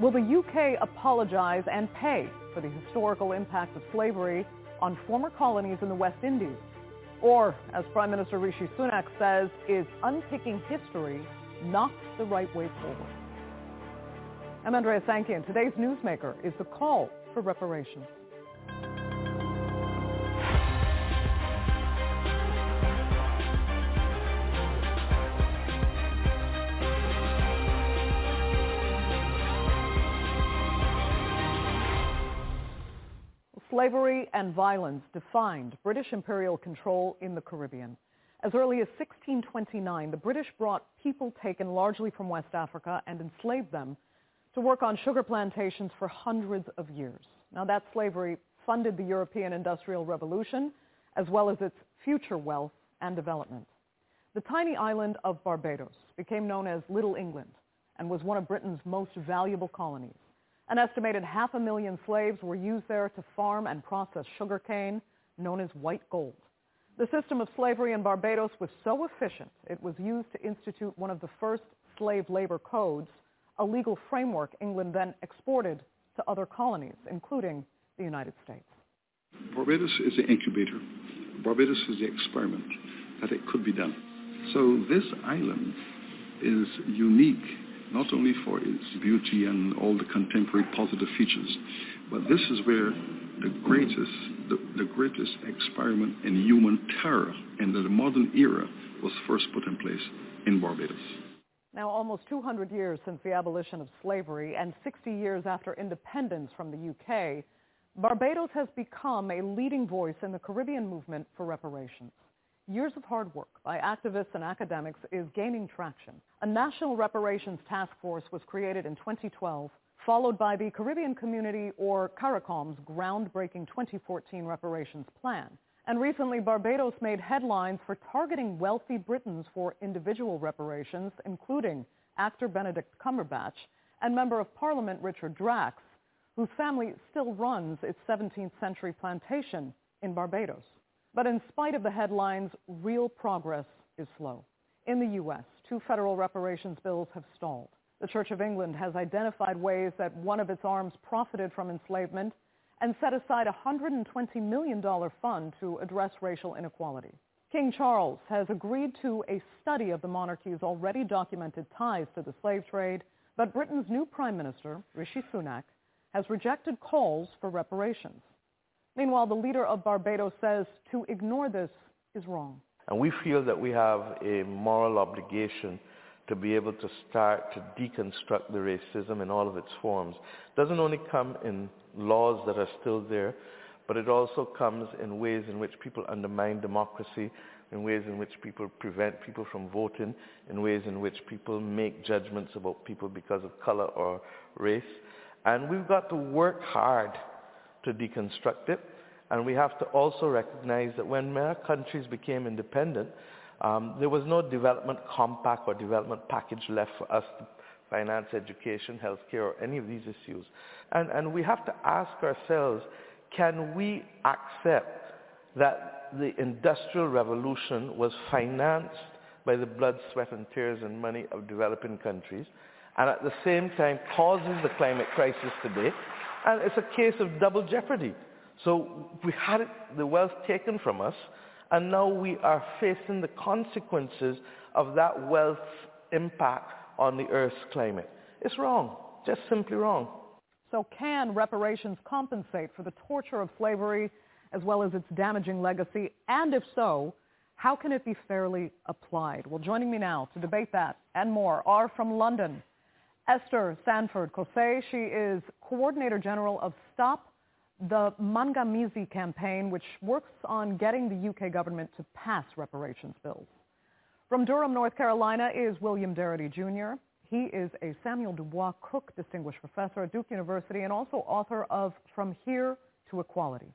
Will the UK apologize and pay for the historical impact of slavery on former colonies in the West Indies? Or, as Prime Minister Rishi Sunak says, is unpicking history not the right way forward? I'm Andrea Sanke, and today's newsmaker is the call for reparations. Slavery and violence defined British imperial control in the Caribbean. As early as 1629, the British brought people taken largely from West Africa and enslaved them to work on sugar plantations for hundreds of years. Now that slavery funded the European Industrial Revolution as well as its future wealth and development. The tiny island of Barbados became known as Little England and was one of Britain's most valuable colonies. An estimated half a million slaves were used there to farm and process sugarcane, known as white gold. The system of slavery in Barbados was so efficient, it was used to institute one of the first slave labor codes, a legal framework England then exported to other colonies, including the United States. Barbados is the incubator. Barbados is the experiment that it could be done. So this island is unique not only for its beauty and all the contemporary positive features, but this is where the greatest, the, the greatest experiment in human terror in the modern era was first put in place in Barbados. Now, almost 200 years since the abolition of slavery and 60 years after independence from the UK, Barbados has become a leading voice in the Caribbean movement for reparations. Years of hard work by activists and academics is gaining traction. A national reparations task force was created in 2012, followed by the Caribbean Community or CARICOM's groundbreaking 2014 reparations plan. And recently, Barbados made headlines for targeting wealthy Britons for individual reparations, including actor Benedict Cumberbatch and Member of Parliament Richard Drax, whose family still runs its 17th century plantation in Barbados. But in spite of the headlines, real progress is slow. In the U.S., two federal reparations bills have stalled. The Church of England has identified ways that one of its arms profited from enslavement and set aside a $120 million fund to address racial inequality. King Charles has agreed to a study of the monarchy's already documented ties to the slave trade, but Britain's new Prime Minister, Rishi Sunak, has rejected calls for reparations. Meanwhile, the leader of Barbados says to ignore this is wrong. And we feel that we have a moral obligation to be able to start to deconstruct the racism in all of its forms. It doesn't only come in laws that are still there, but it also comes in ways in which people undermine democracy, in ways in which people prevent people from voting, in ways in which people make judgments about people because of color or race. And we've got to work hard to deconstruct it. And we have to also recognize that when many countries became independent, um, there was no development compact or development package left for us to finance education, healthcare, or any of these issues. And, and we have to ask ourselves, can we accept that the Industrial Revolution was financed by the blood, sweat, and tears and money of developing countries, and at the same time causes the climate crisis today, and it's a case of double jeopardy. So we had the wealth taken from us, and now we are facing the consequences of that wealth's impact on the Earth's climate. It's wrong, just simply wrong. So can reparations compensate for the torture of slavery as well as its damaging legacy? And if so, how can it be fairly applied? Well, joining me now to debate that and more are from London, Esther Stanford Xosei. She is Coordinator General of Stop the Maangamizi campaign, which works on getting the UK government to pass reparations bills. From Durham, North Carolina is William Darity Jr. He is a Samuel Du Bois Cook Distinguished Professor at Duke University and also author of From Here to equality.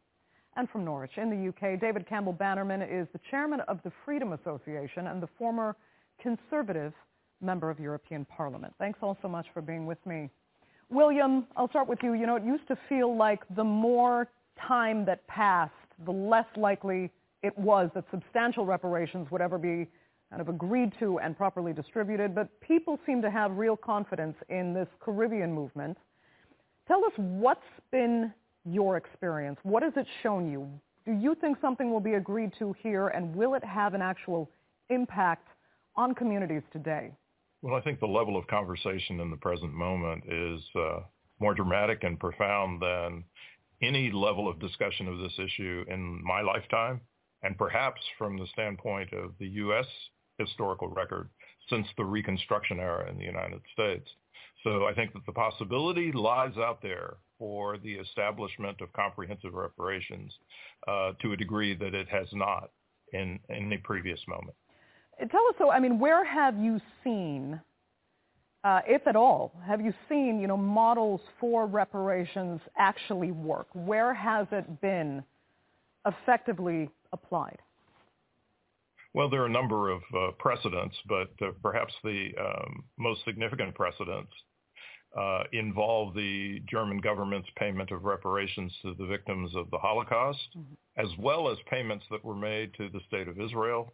And from Norwich in the UK, David Campbell Bannerman is the chairman of the Freedom Association and the former conservative member of European Parliament. Thanks all so much for being with me. William, I'll start with you. You know, it used to feel like the more time that passed, the less likely it was that substantial reparations would ever be kind of agreed to and properly distributed, but people seem to have real confidence in this Caribbean movement. Tell us what's been your experience. What has it shown you? Do you think something will be agreed to here, and will it have an actual impact on communities today? Well, I think the level of conversation in the present moment is uh, more dramatic and profound than any level of discussion of this issue in my lifetime, and perhaps from the standpoint of the U.S. historical record since the Reconstruction era in the United States. So I think that the possibility lies out there for the establishment of comprehensive reparations uh, to a degree that it has not in, in any previous moment. Tell us, so I mean, where have you seen, uh, if at all, have you seen, you know, models for reparations actually work? Where has it been effectively applied? Well, there are a number of uh, precedents, but uh, perhaps the um, most significant precedents uh, involve the German government's payment of reparations to the victims of the Holocaust, mm-hmm. as well as payments that were made to the state of Israel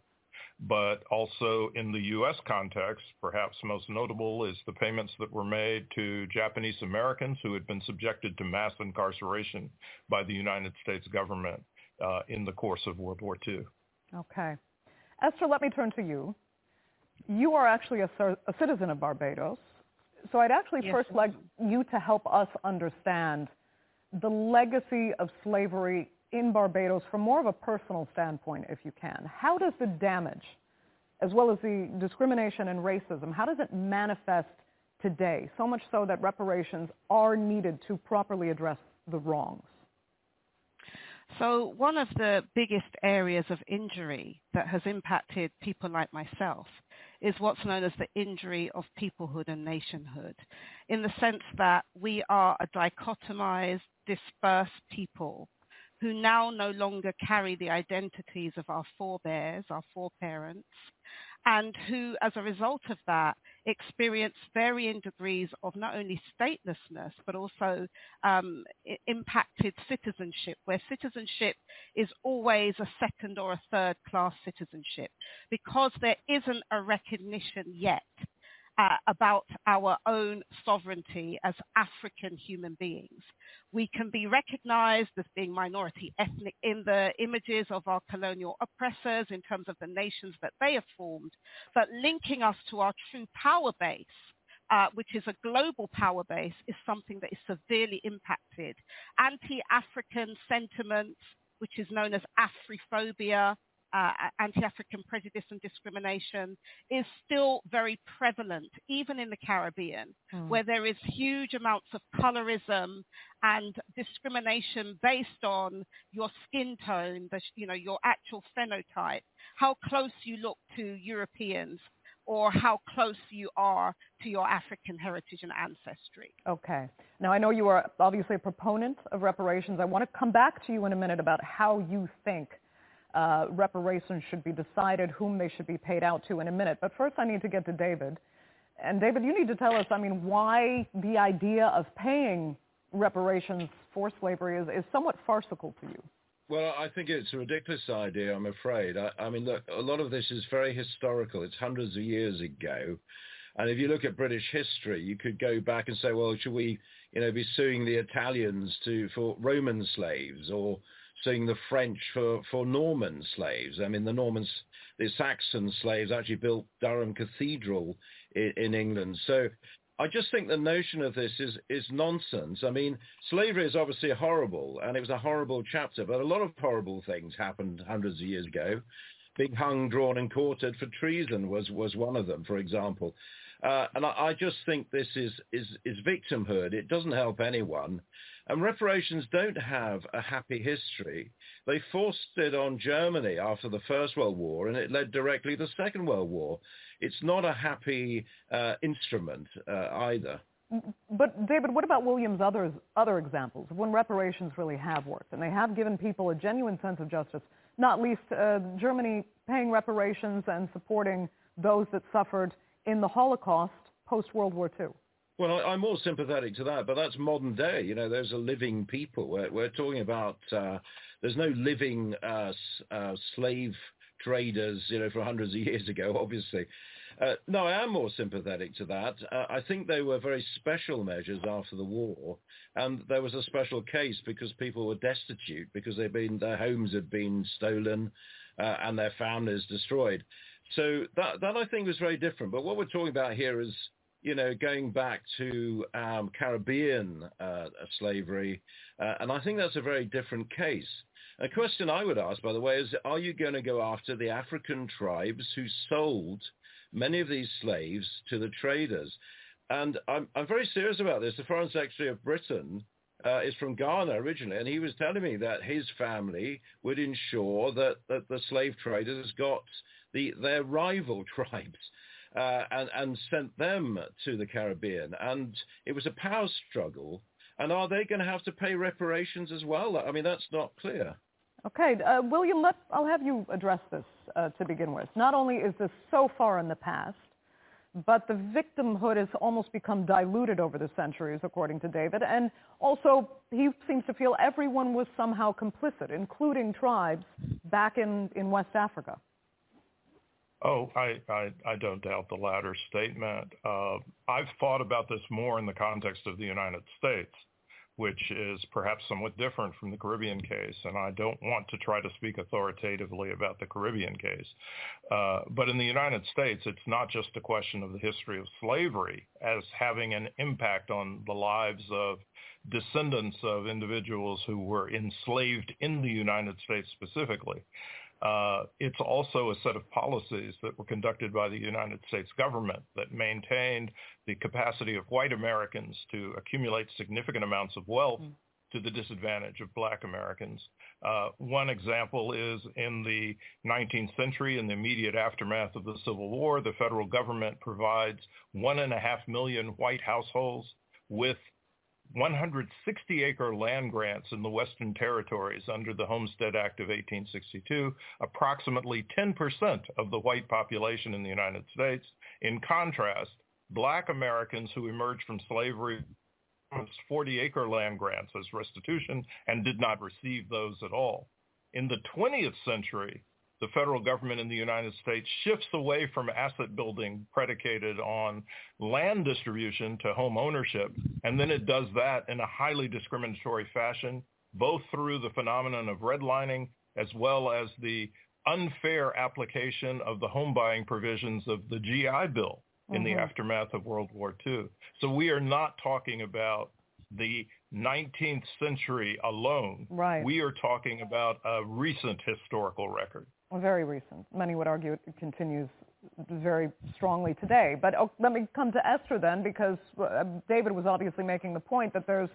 but also in the U.S. context, perhaps most notable is the payments that were made to Japanese Americans who had been subjected to mass incarceration by the United States government uh, in the course of World War II. Okay. Esther, let me turn to you. You are actually a, a citizen of Barbados, so I'd actually yes, first like you to help us understand the legacy of slavery in Barbados from more of a personal standpoint, if you can. How does the damage, as well as the discrimination and racism, how does it manifest today, so much so that reparations are needed to properly address the wrongs? So one of the biggest areas of injury that has impacted people like myself is what's known as the injury of peoplehood and nationhood, in the sense that we are a dichotomized, dispersed people who now no longer carry the identities of our forebears, our foreparents, and who, as a result of that, experience varying degrees of not only statelessness, but also um, impacted citizenship, where citizenship is always a second or a third class citizenship, because there isn't a recognition yet uh, about our own sovereignty as African human beings. We can be recognized as being minority ethnic in the images of our colonial oppressors in terms of the nations that they have formed, but linking us to our true power base uh, which is a global power base, is something that is severely impacted. Anti-African sentiments, which is known as Afrophobia, uh, anti-African prejudice and discrimination is still very prevalent, even in the Caribbean, mm. where there is huge amounts of colorism and discrimination based on your skin tone, the, you know, your actual phenotype, how close you look to Europeans, or how close you are to your African heritage and ancestry. Okay. Now, I know you are obviously a proponent of reparations. I want to come back to you in a minute about how you think uh, reparations should be decided, whom they should be paid out to in a minute. But first I need to get to David. And David, you need to tell us, I mean, why the idea of paying reparations for slavery is, is somewhat farcical to you. Well, I think it's a ridiculous idea, I'm afraid. I, I mean, look, a lot of this is very historical. It's hundreds of years ago. And if you look at British history, you could go back and say, well, should we, you know, be suing the Italians to for Roman slaves or suing the French for, for Norman slaves. I mean, the Normans, the Saxon slaves actually built Durham Cathedral in, in England. So I just think the notion of this is, is nonsense. I mean, slavery is obviously horrible, and it was a horrible chapter, but a lot of horrible things happened hundreds of years ago. Being hung, drawn, and quartered for treason was, was one of them, for example. Uh, and I, I, just think this is, is, is victimhood. It doesn't help anyone. And reparations don't have a happy history. They forced it on Germany after the First World War, and it led directly to the Second World War. It's not a happy uh, instrument uh, either. But David, what about William's other other examples of when reparations really have worked and they have given people a genuine sense of justice? Not least uh, Germany paying reparations and supporting those that suffered in the Holocaust post World War II. Well, I'm more sympathetic to that, but that's modern day. You know, there's a living people. We're, we're talking about uh, there's no living uh, uh, slave traders, you know, for hundreds of years ago, obviously. Uh, no, I am more sympathetic to that. Uh, I think they were very special measures after the war, and there was a special case because people were destitute because they'd been their homes had been stolen uh, and their families destroyed. So that that I think was very different. But what we're talking about here is you know, going back to um, Caribbean uh, slavery, uh, and I think that's a very different case. A question I would ask, by the way, is are you going to go after the African tribes who sold many of these slaves to the traders. And I'm, I'm very serious about this. The Foreign Secretary of Britain uh, is from Ghana originally, and he was telling me that his family would ensure that, that the slave traders got the, their rival tribes uh, and, and sent them to the Caribbean. And it was a power struggle. And are they going to have to pay reparations as well? I mean, that's not clear. Okay, uh, William, let, I'll have you address this uh, to begin with. Not only is this so far in the past, but the victimhood has almost become diluted over the centuries, according to David. And also, he seems to feel everyone was somehow complicit, including tribes back in, in West Africa. Oh, I, I, I don't doubt the latter statement. Uh, I've thought about this more in the context of the United States which is perhaps somewhat different from the Caribbean case. And I don't want to try to speak authoritatively about the Caribbean case. Uh, but in the United States, it's not just a question of the history of slavery as having an impact on the lives of descendants of individuals who were enslaved in the United States specifically. Uh, it's also a set of policies that were conducted by the United States government that maintained the capacity of white Americans to accumulate significant amounts of wealth mm. to the disadvantage of black Americans. Uh, one example is in the 19th century, in the immediate aftermath of the Civil War, the federal government provides one and a half million white households with 160-acre land grants in the Western Territories under the Homestead Act of 1862, approximately 10% of the white population in the United States. In contrast, black Americans who emerged from slavery 40-acre land grants as restitution and did not receive those at all. In the 20th century, the federal government in the United States shifts away from asset building predicated on land distribution to home ownership, and then it does that in a highly discriminatory fashion, both through the phenomenon of redlining as well as the unfair application of the home buying provisions of the GI Bill in mm-hmm. the aftermath of World War II. So we are not talking about the 19th century alone. Right. We are talking about a recent historical record. Very recent. Many would argue it continues very strongly today. But oh, let me come to Esther then, because uh, David was obviously making the point that there's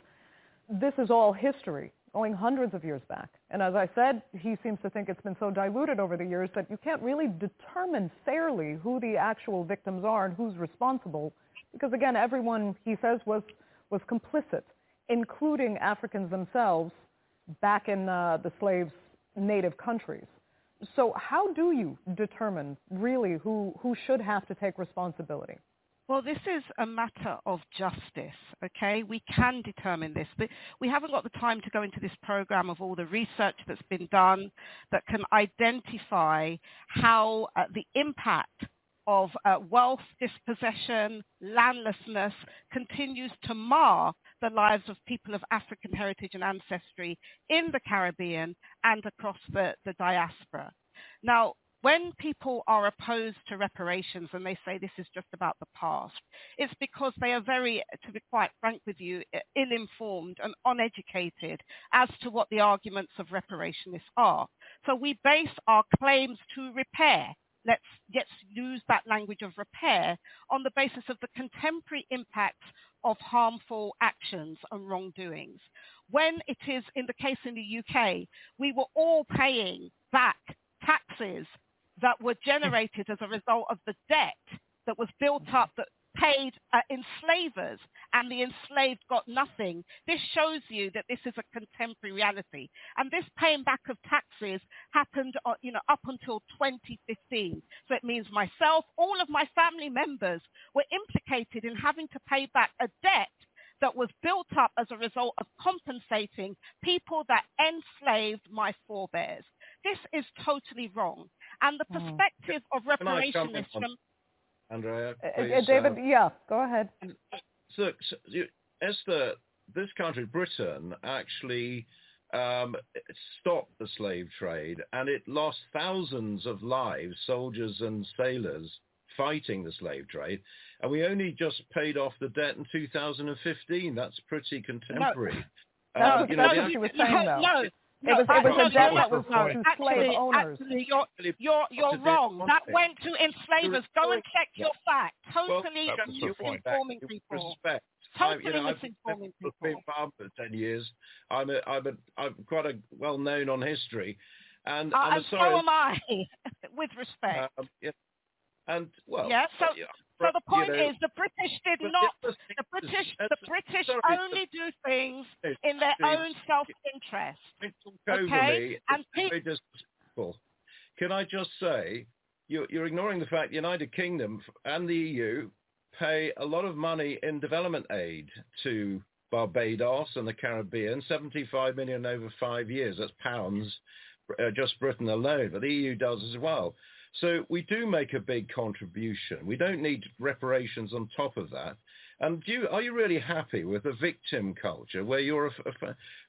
this is all history going hundreds of years back. And as I said, he seems to think it's been so diluted over the years that you can't really determine fairly who the actual victims are and who's responsible. Because again, everyone, he says, was, was complicit, including Africans themselves back in uh, the slaves' native countries. So how do you determine really who, who should have to take responsibility? Well, this is a matter of justice, okay? We can determine this. But we haven't got the time to go into this program of all the research that's been done that can identify how uh, the impact of uh, wealth dispossession, landlessness continues to mar the lives of people of African heritage and ancestry in the Caribbean and across the, the diaspora. Now, when people are opposed to reparations and they say this is just about the past, it's because they are very, to be quite frank with you, ill-informed and uneducated as to what the arguments of reparationists are. So we base our claims to repair let's, let's use that language of repair on the basis of the contemporary impacts of harmful actions and wrongdoings. When it is in the case in the UK, we were all paying back taxes that were generated as a result of the debt that was built up that paid uh, enslavers and the enslaved got nothing. This shows you that this is a contemporary reality. And this paying back of taxes happened uh, you know, up until 2015. So it means myself, all of my family members were implicated in having to pay back a debt that was built up as a result of compensating people that enslaved my forebears. This is totally wrong. And the hmm. perspective of reparationism... Andrea, uh, uh, please, David, uh, yeah, go ahead. So, so Esther, this country, Britain, actually um, stopped the slave trade and it lost thousands of lives, soldiers and sailors, fighting the slave trade. And we only just paid off the debt in 2015. That's pretty contemporary. No, uh, you know, that's what she was saying, though. No, it was, it was a debt that was to slave owners. Actually, you're, you're, you're wrong. That went to enslavers. Go and check your facts. Totally misinforming people. Respect. Totally you know, misinforming people. I've been farmer for 10 years. I'm, a, I'm, a, I'm quite a well known on history. And, uh, I'm and sorry, so am I, with respect. Um, yeah, and well, yeah. So, yeah, so the point you know, is, the British did not. The British, the British only do things in their own self-interest. Okay, and people. Can I just say, you're, you're ignoring the fact the United Kingdom and the EU pay a lot of money in development aid to Barbados and the Caribbean, 75 million over five years. That's pounds, uh, just Britain alone, but the EU does as well. So we do make a big contribution. We don't need reparations on top of that. And do you, are you really happy with a victim culture where you're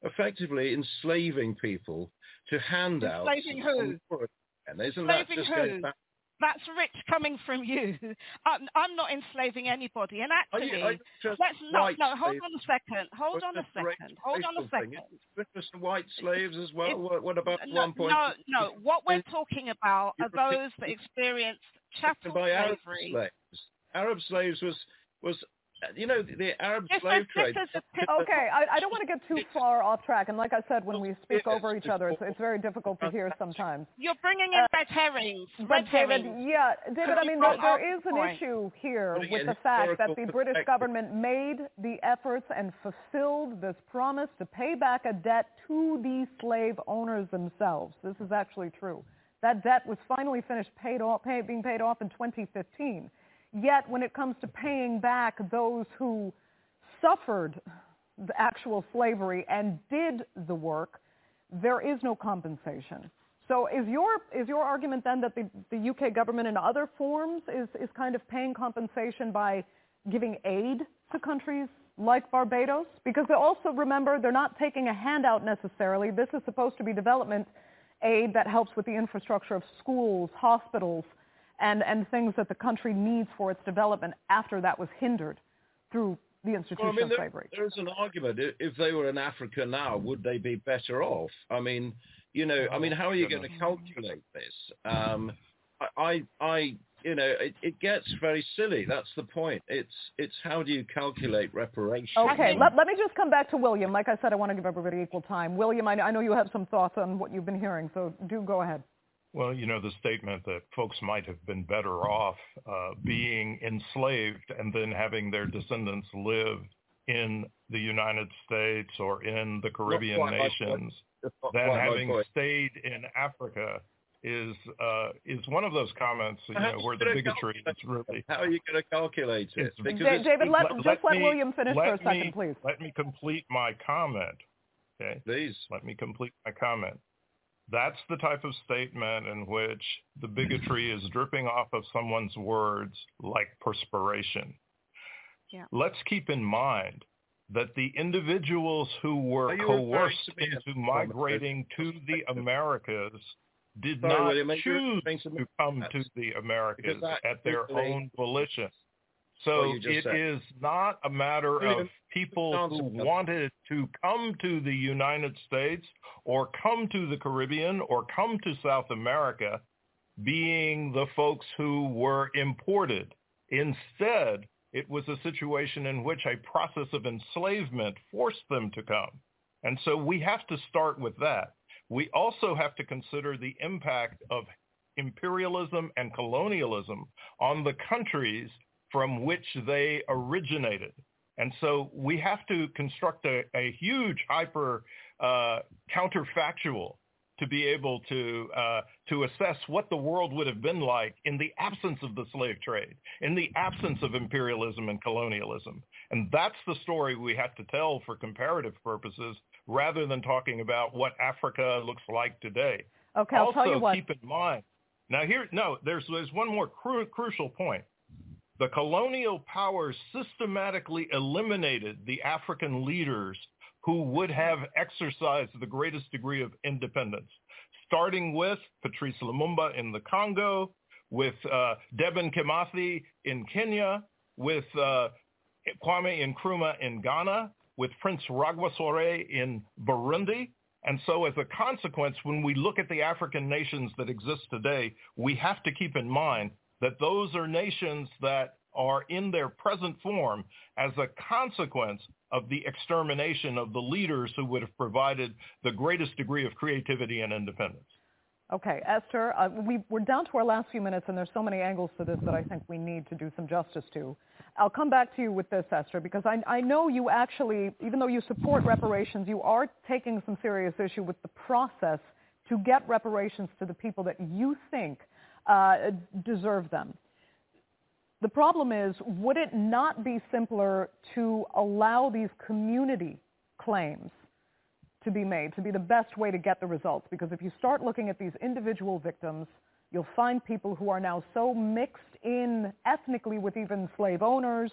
effectively enslaving people to handouts? Enslaving who? And isn't enslaving that just who? going back that's rich coming from you. I'm, I'm not enslaving anybody. And actually, are you, are let's not. No, hold on a second. Hold on a second. Hold on a second. The white slaves as well. What, what about no, one point? No, no. What we're talking about are those that experienced chattel by Arab slavery. slaves. Arab slaves was was you know, the Arab this slave is, trade. This is okay, I, I, don't want to get too far off track. And like I said, when we speak over each other, it's, it's very difficult to hear sometimes. You're bringing in uh, red herrings. Red David, herrings. yeah, David, I mean, there, there is an issue here with the fact that the British government made the efforts and fulfilled this promise to pay back a debt to the slave owners themselves. This is actually true. That debt was finally finished paid off, pay, being paid off in 2015. Yet when it comes to paying back those who suffered the actual slavery and did the work, there is no compensation. So is your, is your argument then that the, the UK government in other forms is, is kind of paying compensation by giving aid to countries like Barbados? Because also remember, they're not taking a handout necessarily. This is supposed to be development aid that helps with the infrastructure of schools, hospitals, and, and things that the country needs for its development after that was hindered through the institution well, I mean, of there, slavery. There's an argument. If they were in Africa now, would they be better off? I mean, you know, I mean, how are you going to calculate this? Um, I, I, you know, it, it, gets very silly. That's the point. It's, it's how do you calculate reparations? Okay, let, let me just come back to William. Like I said, I want to give everybody equal time. William, I, I know you have some thoughts on what you've been hearing, so do go ahead. Well, you know, the statement that folks might have been better off uh, being enslaved and then having their descendants live in the United States or in the Caribbean nations than having stayed in Africa is uh, is one of those comments you know, where the bigotry is really. How are you going to calculate it? Because David, let, let, just let, me, William finish for a second, me, please. Let me complete my comment. Okay, please. Let me complete my comment. That's the type of statement in which the bigotry is dripping off of someone's words like perspiration. Yeah. Let's keep in mind that the individuals who were coerced into migrating to the Americas did Sorry, not William, choose to come to the Americas at their own volition. So you just it said. is not a matter of people who wanted to come to the United States or come to the Caribbean or come to South America being the folks who were imported. Instead, it was a situation in which a process of enslavement forced them to come. And so we have to start with that. We also have to consider the impact of imperialism and colonialism on the countries from which they originated. And so we have to construct a, a huge hyper uh, counterfactual to be able to uh, to assess what the world would have been like in the absence of the slave trade, in the absence of imperialism and colonialism. And that's the story we have to tell for comparative purposes rather than talking about what Africa looks like today. Okay, I'll also, tell you what. keep in mind, now here, no, there's, there's one more cru- crucial point. The colonial powers systematically eliminated the African leaders who would have exercised the greatest degree of independence, starting with Patrice Lumumba in the Congo, with uh, Dedan Kimathi in Kenya, with uh, Kwame Nkrumah in Ghana, with Prince Rwagasore in Burundi. And so as a consequence, when we look at the African nations that exist today, we have to keep in mind that those are nations that are in their present form as a consequence of the extermination of the leaders who would have provided the greatest degree of creativity and independence. Okay, Esther, uh, we, we're down to our last few minutes, and there's so many angles to this that I think we need to do some justice to. I'll come back to you with this, Esther, because I, I know you actually, even though you support reparations, you are taking some serious issue with the process to get reparations to the people that you think uh, deserve them. The problem is, would it not be simpler to allow these community claims to be made, to be the best way to get the results? Because if you start looking at these individual victims, you'll find people who are now so mixed in ethnically with even slave owners,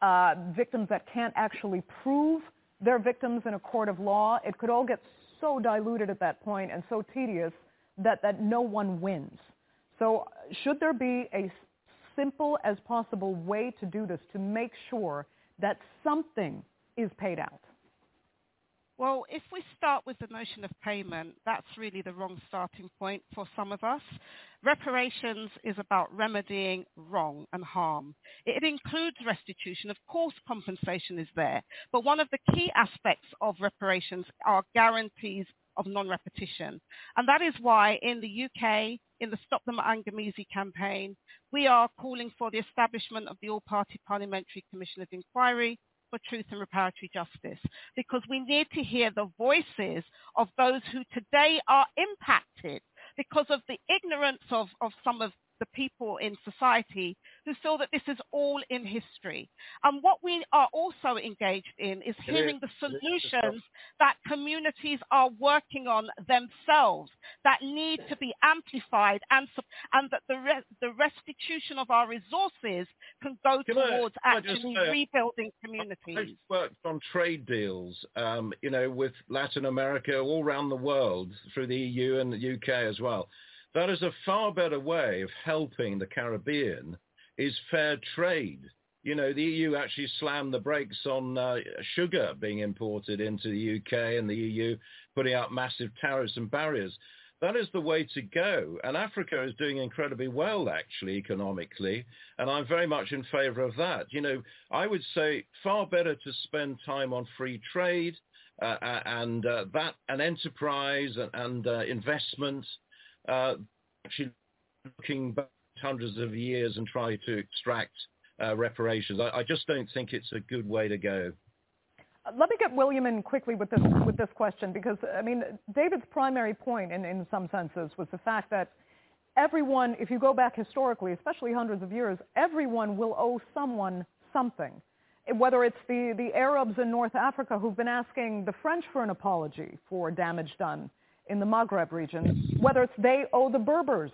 uh, victims that can't actually prove they're victims in a court of law. It could all get so diluted at that point and so tedious that, that no one wins. So uh, should there be a simple as possible way to do this to make sure that something is paid out? Well, if we start with the notion of payment, that's really the wrong starting point for some of us. Reparations is about remedying wrong and harm. It includes restitution. Of course, compensation is there. But one of the key aspects of reparations are guarantees of non-repetition. And that is why in the UK, in the Stop the Maangamizi campaign, we are calling for the establishment of the All-Party Parliamentary Commission of Inquiry for Truth and Reparatory Justice, because we need to hear the voices of those who today are impacted because of the ignorance of, of some of the people in society who feel that this is all in history. And what we are also engaged in is hearing the solutions that communities are working on themselves that need to be amplified and, and that the, re- the restitution of our resources can go Can I- towards I just actually rebuilding I've worked on trade deals, um, you know, with Latin America, all around the world, through the EU and the UK as well. That is a far better way of helping the Caribbean is fair trade. You know, the EU actually slammed the brakes on uh, sugar being imported into the UK and the EU putting out massive tariffs and barriers. That is the way to go. And Africa is doing incredibly well, actually, economically. And I'm very much in favor of that. You know, I would say far better to spend time on free trade uh, and uh, that, and enterprise and, and uh, investment uh, actually looking back hundreds of years and try to extract uh, reparations. I, I just don't think it's a good way to go. Uh, Let me get William in quickly with this with this question because I mean David's primary point in, in some senses was the fact that everyone, if you go back historically, especially hundreds of years, everyone will owe someone something. Whether it's the, the Arabs in North Africa who've been asking the French for an apology for damage done in the Maghreb region, whether it's they owe the Berbers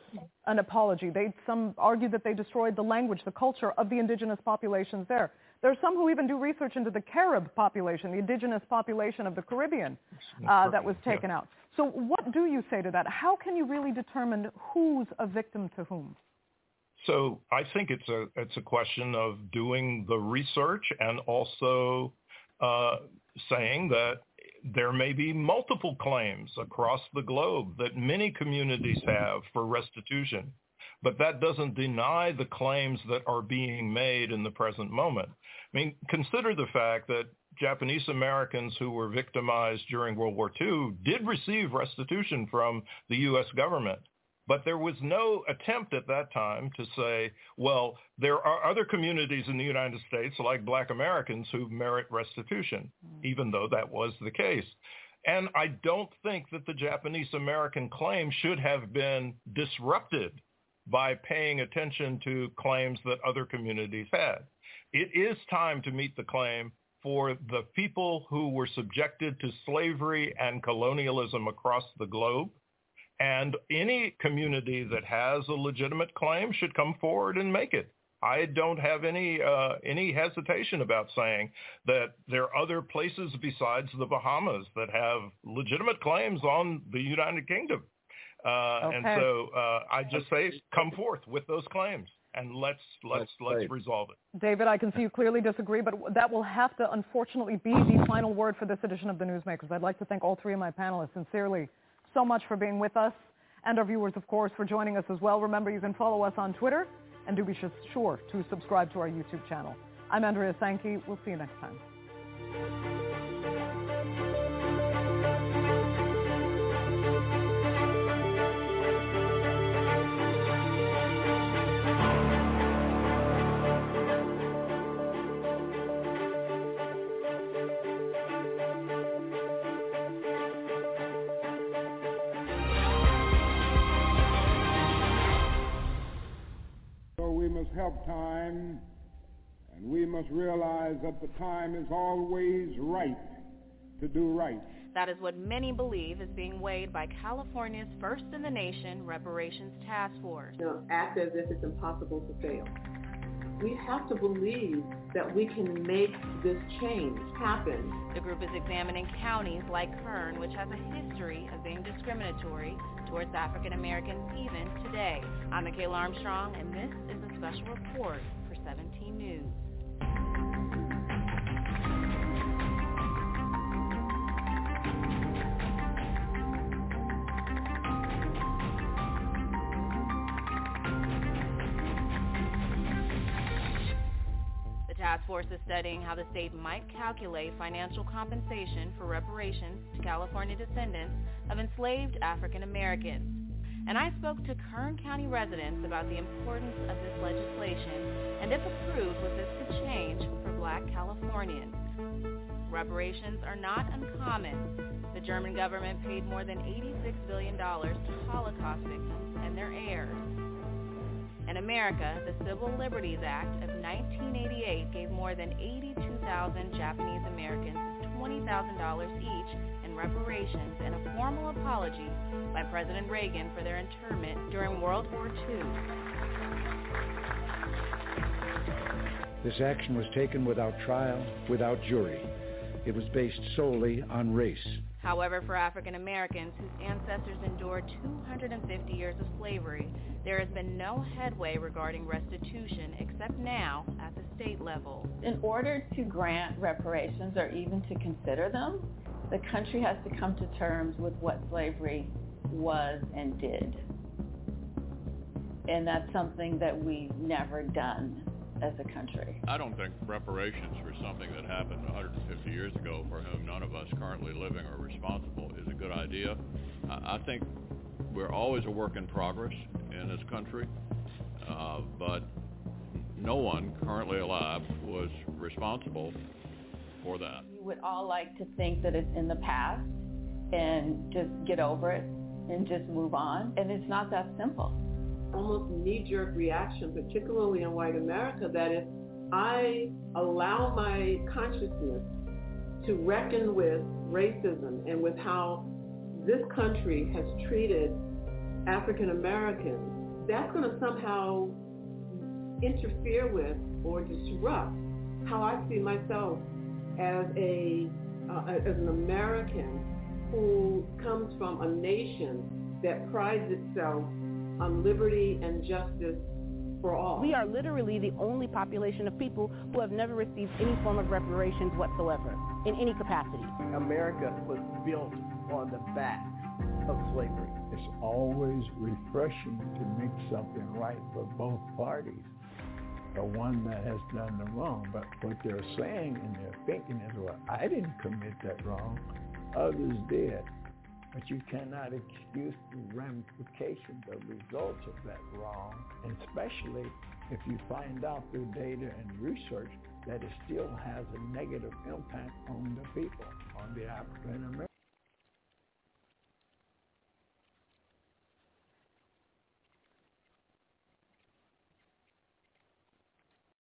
an apology. They, some argue that they destroyed the language, the culture of the indigenous populations there. There are some who even do research into the Carib population, the indigenous population of the Caribbean uh, that was taken out. So what do you say to that? How can you really determine who's a victim to whom? So I think it's a it's a question of doing the research and also uh, saying that there may be multiple claims across the globe that many communities have for restitution, but that doesn't deny the claims that are being made in the present moment. I mean, consider the fact that Japanese Americans who were victimized during World War II did receive restitution from the U.S. government. But there was no attempt at that time to say, well, there are other communities in the United States, like black Americans, who merit restitution, hmm. even though that was the case. And I don't think that the Japanese American claim should have been disrupted by paying attention to claims that other communities had. It is time to meet the claim for the people who were subjected to slavery and colonialism across the globe. And any community that has a legitimate claim should come forward and make it. I don't have any uh, any hesitation about saying that there are other places besides the Bahamas that have legitimate claims on the United Kingdom. Uh, okay. And so uh, I just say, come forth with those claims and let's let's let's resolve it. David, I can see you clearly disagree, but that will have to unfortunately be the final word for this edition of the Newsmakers. I'd like to thank all three of my panelists sincerely so much for being with us and our viewers, of course, for joining us as well. Remember, you can follow us on Twitter and do be sure to subscribe to our YouTube channel. I'm Andrea Sanke. We'll see you next time. Time, and we must realize that the time is always right to do right. That is what many believe is being weighed by California's first in the nation reparations task force. You know, act as if it's impossible to fail. We have to believe that we can make this change happen. The group is examining counties like Kern, which has a history of being discriminatory towards African Americans even today. I'm Michaela Armstrong, and this is a special report for 17 News. The task force is studying how the state might calculate financial compensation for reparations to California descendants of enslaved African Americans. And I spoke to Kern County residents about the importance of this legislation and if approved what this could change for black Californians. Reparations are not uncommon. The German government paid more than $86 billion to Holocaust victims and their heirs. In America, the Civil Liberties Act of 1988 gave more than 82,000 Japanese Americans $20,000 each in reparations and a formal apology by President Reagan for their internment during World War II. This action was taken without trial, without jury. It was based solely on race. However, for African Americans whose ancestors endured 250 years of slavery, there has been no headway regarding restitution except now at the state level. In order to grant reparations or even to consider them, the country has to come to terms with what slavery was and did. And that's something that we've never done as a country. I don't think reparations for something that happened 150 years ago for whom none of us currently living are responsible is a good idea. I think we're always a work in progress in this country, uh, but no one currently alive was responsible for that. We would all like to think that it's in the past and just get over it and just move on, and it's not that simple almost knee-jerk reaction, particularly in white America, that if I allow my consciousness to reckon with racism and with how this country has treated African Americans, that's going to somehow interfere with or disrupt how I see myself as a uh, as an American who comes from a nation that prides itself on liberty and justice for all. We are literally the only population of people who have never received any form of reparations whatsoever, in any capacity. America was built on the back of slavery. It's always refreshing to make something right for both parties. The one that has done the wrong. But what they're saying and they're thinking is, well, I didn't commit that wrong. Others did. but you cannot excuse the ramifications, the results of that wrong, and especially if you find out through data and research that it still has a negative impact on the people, on the African American.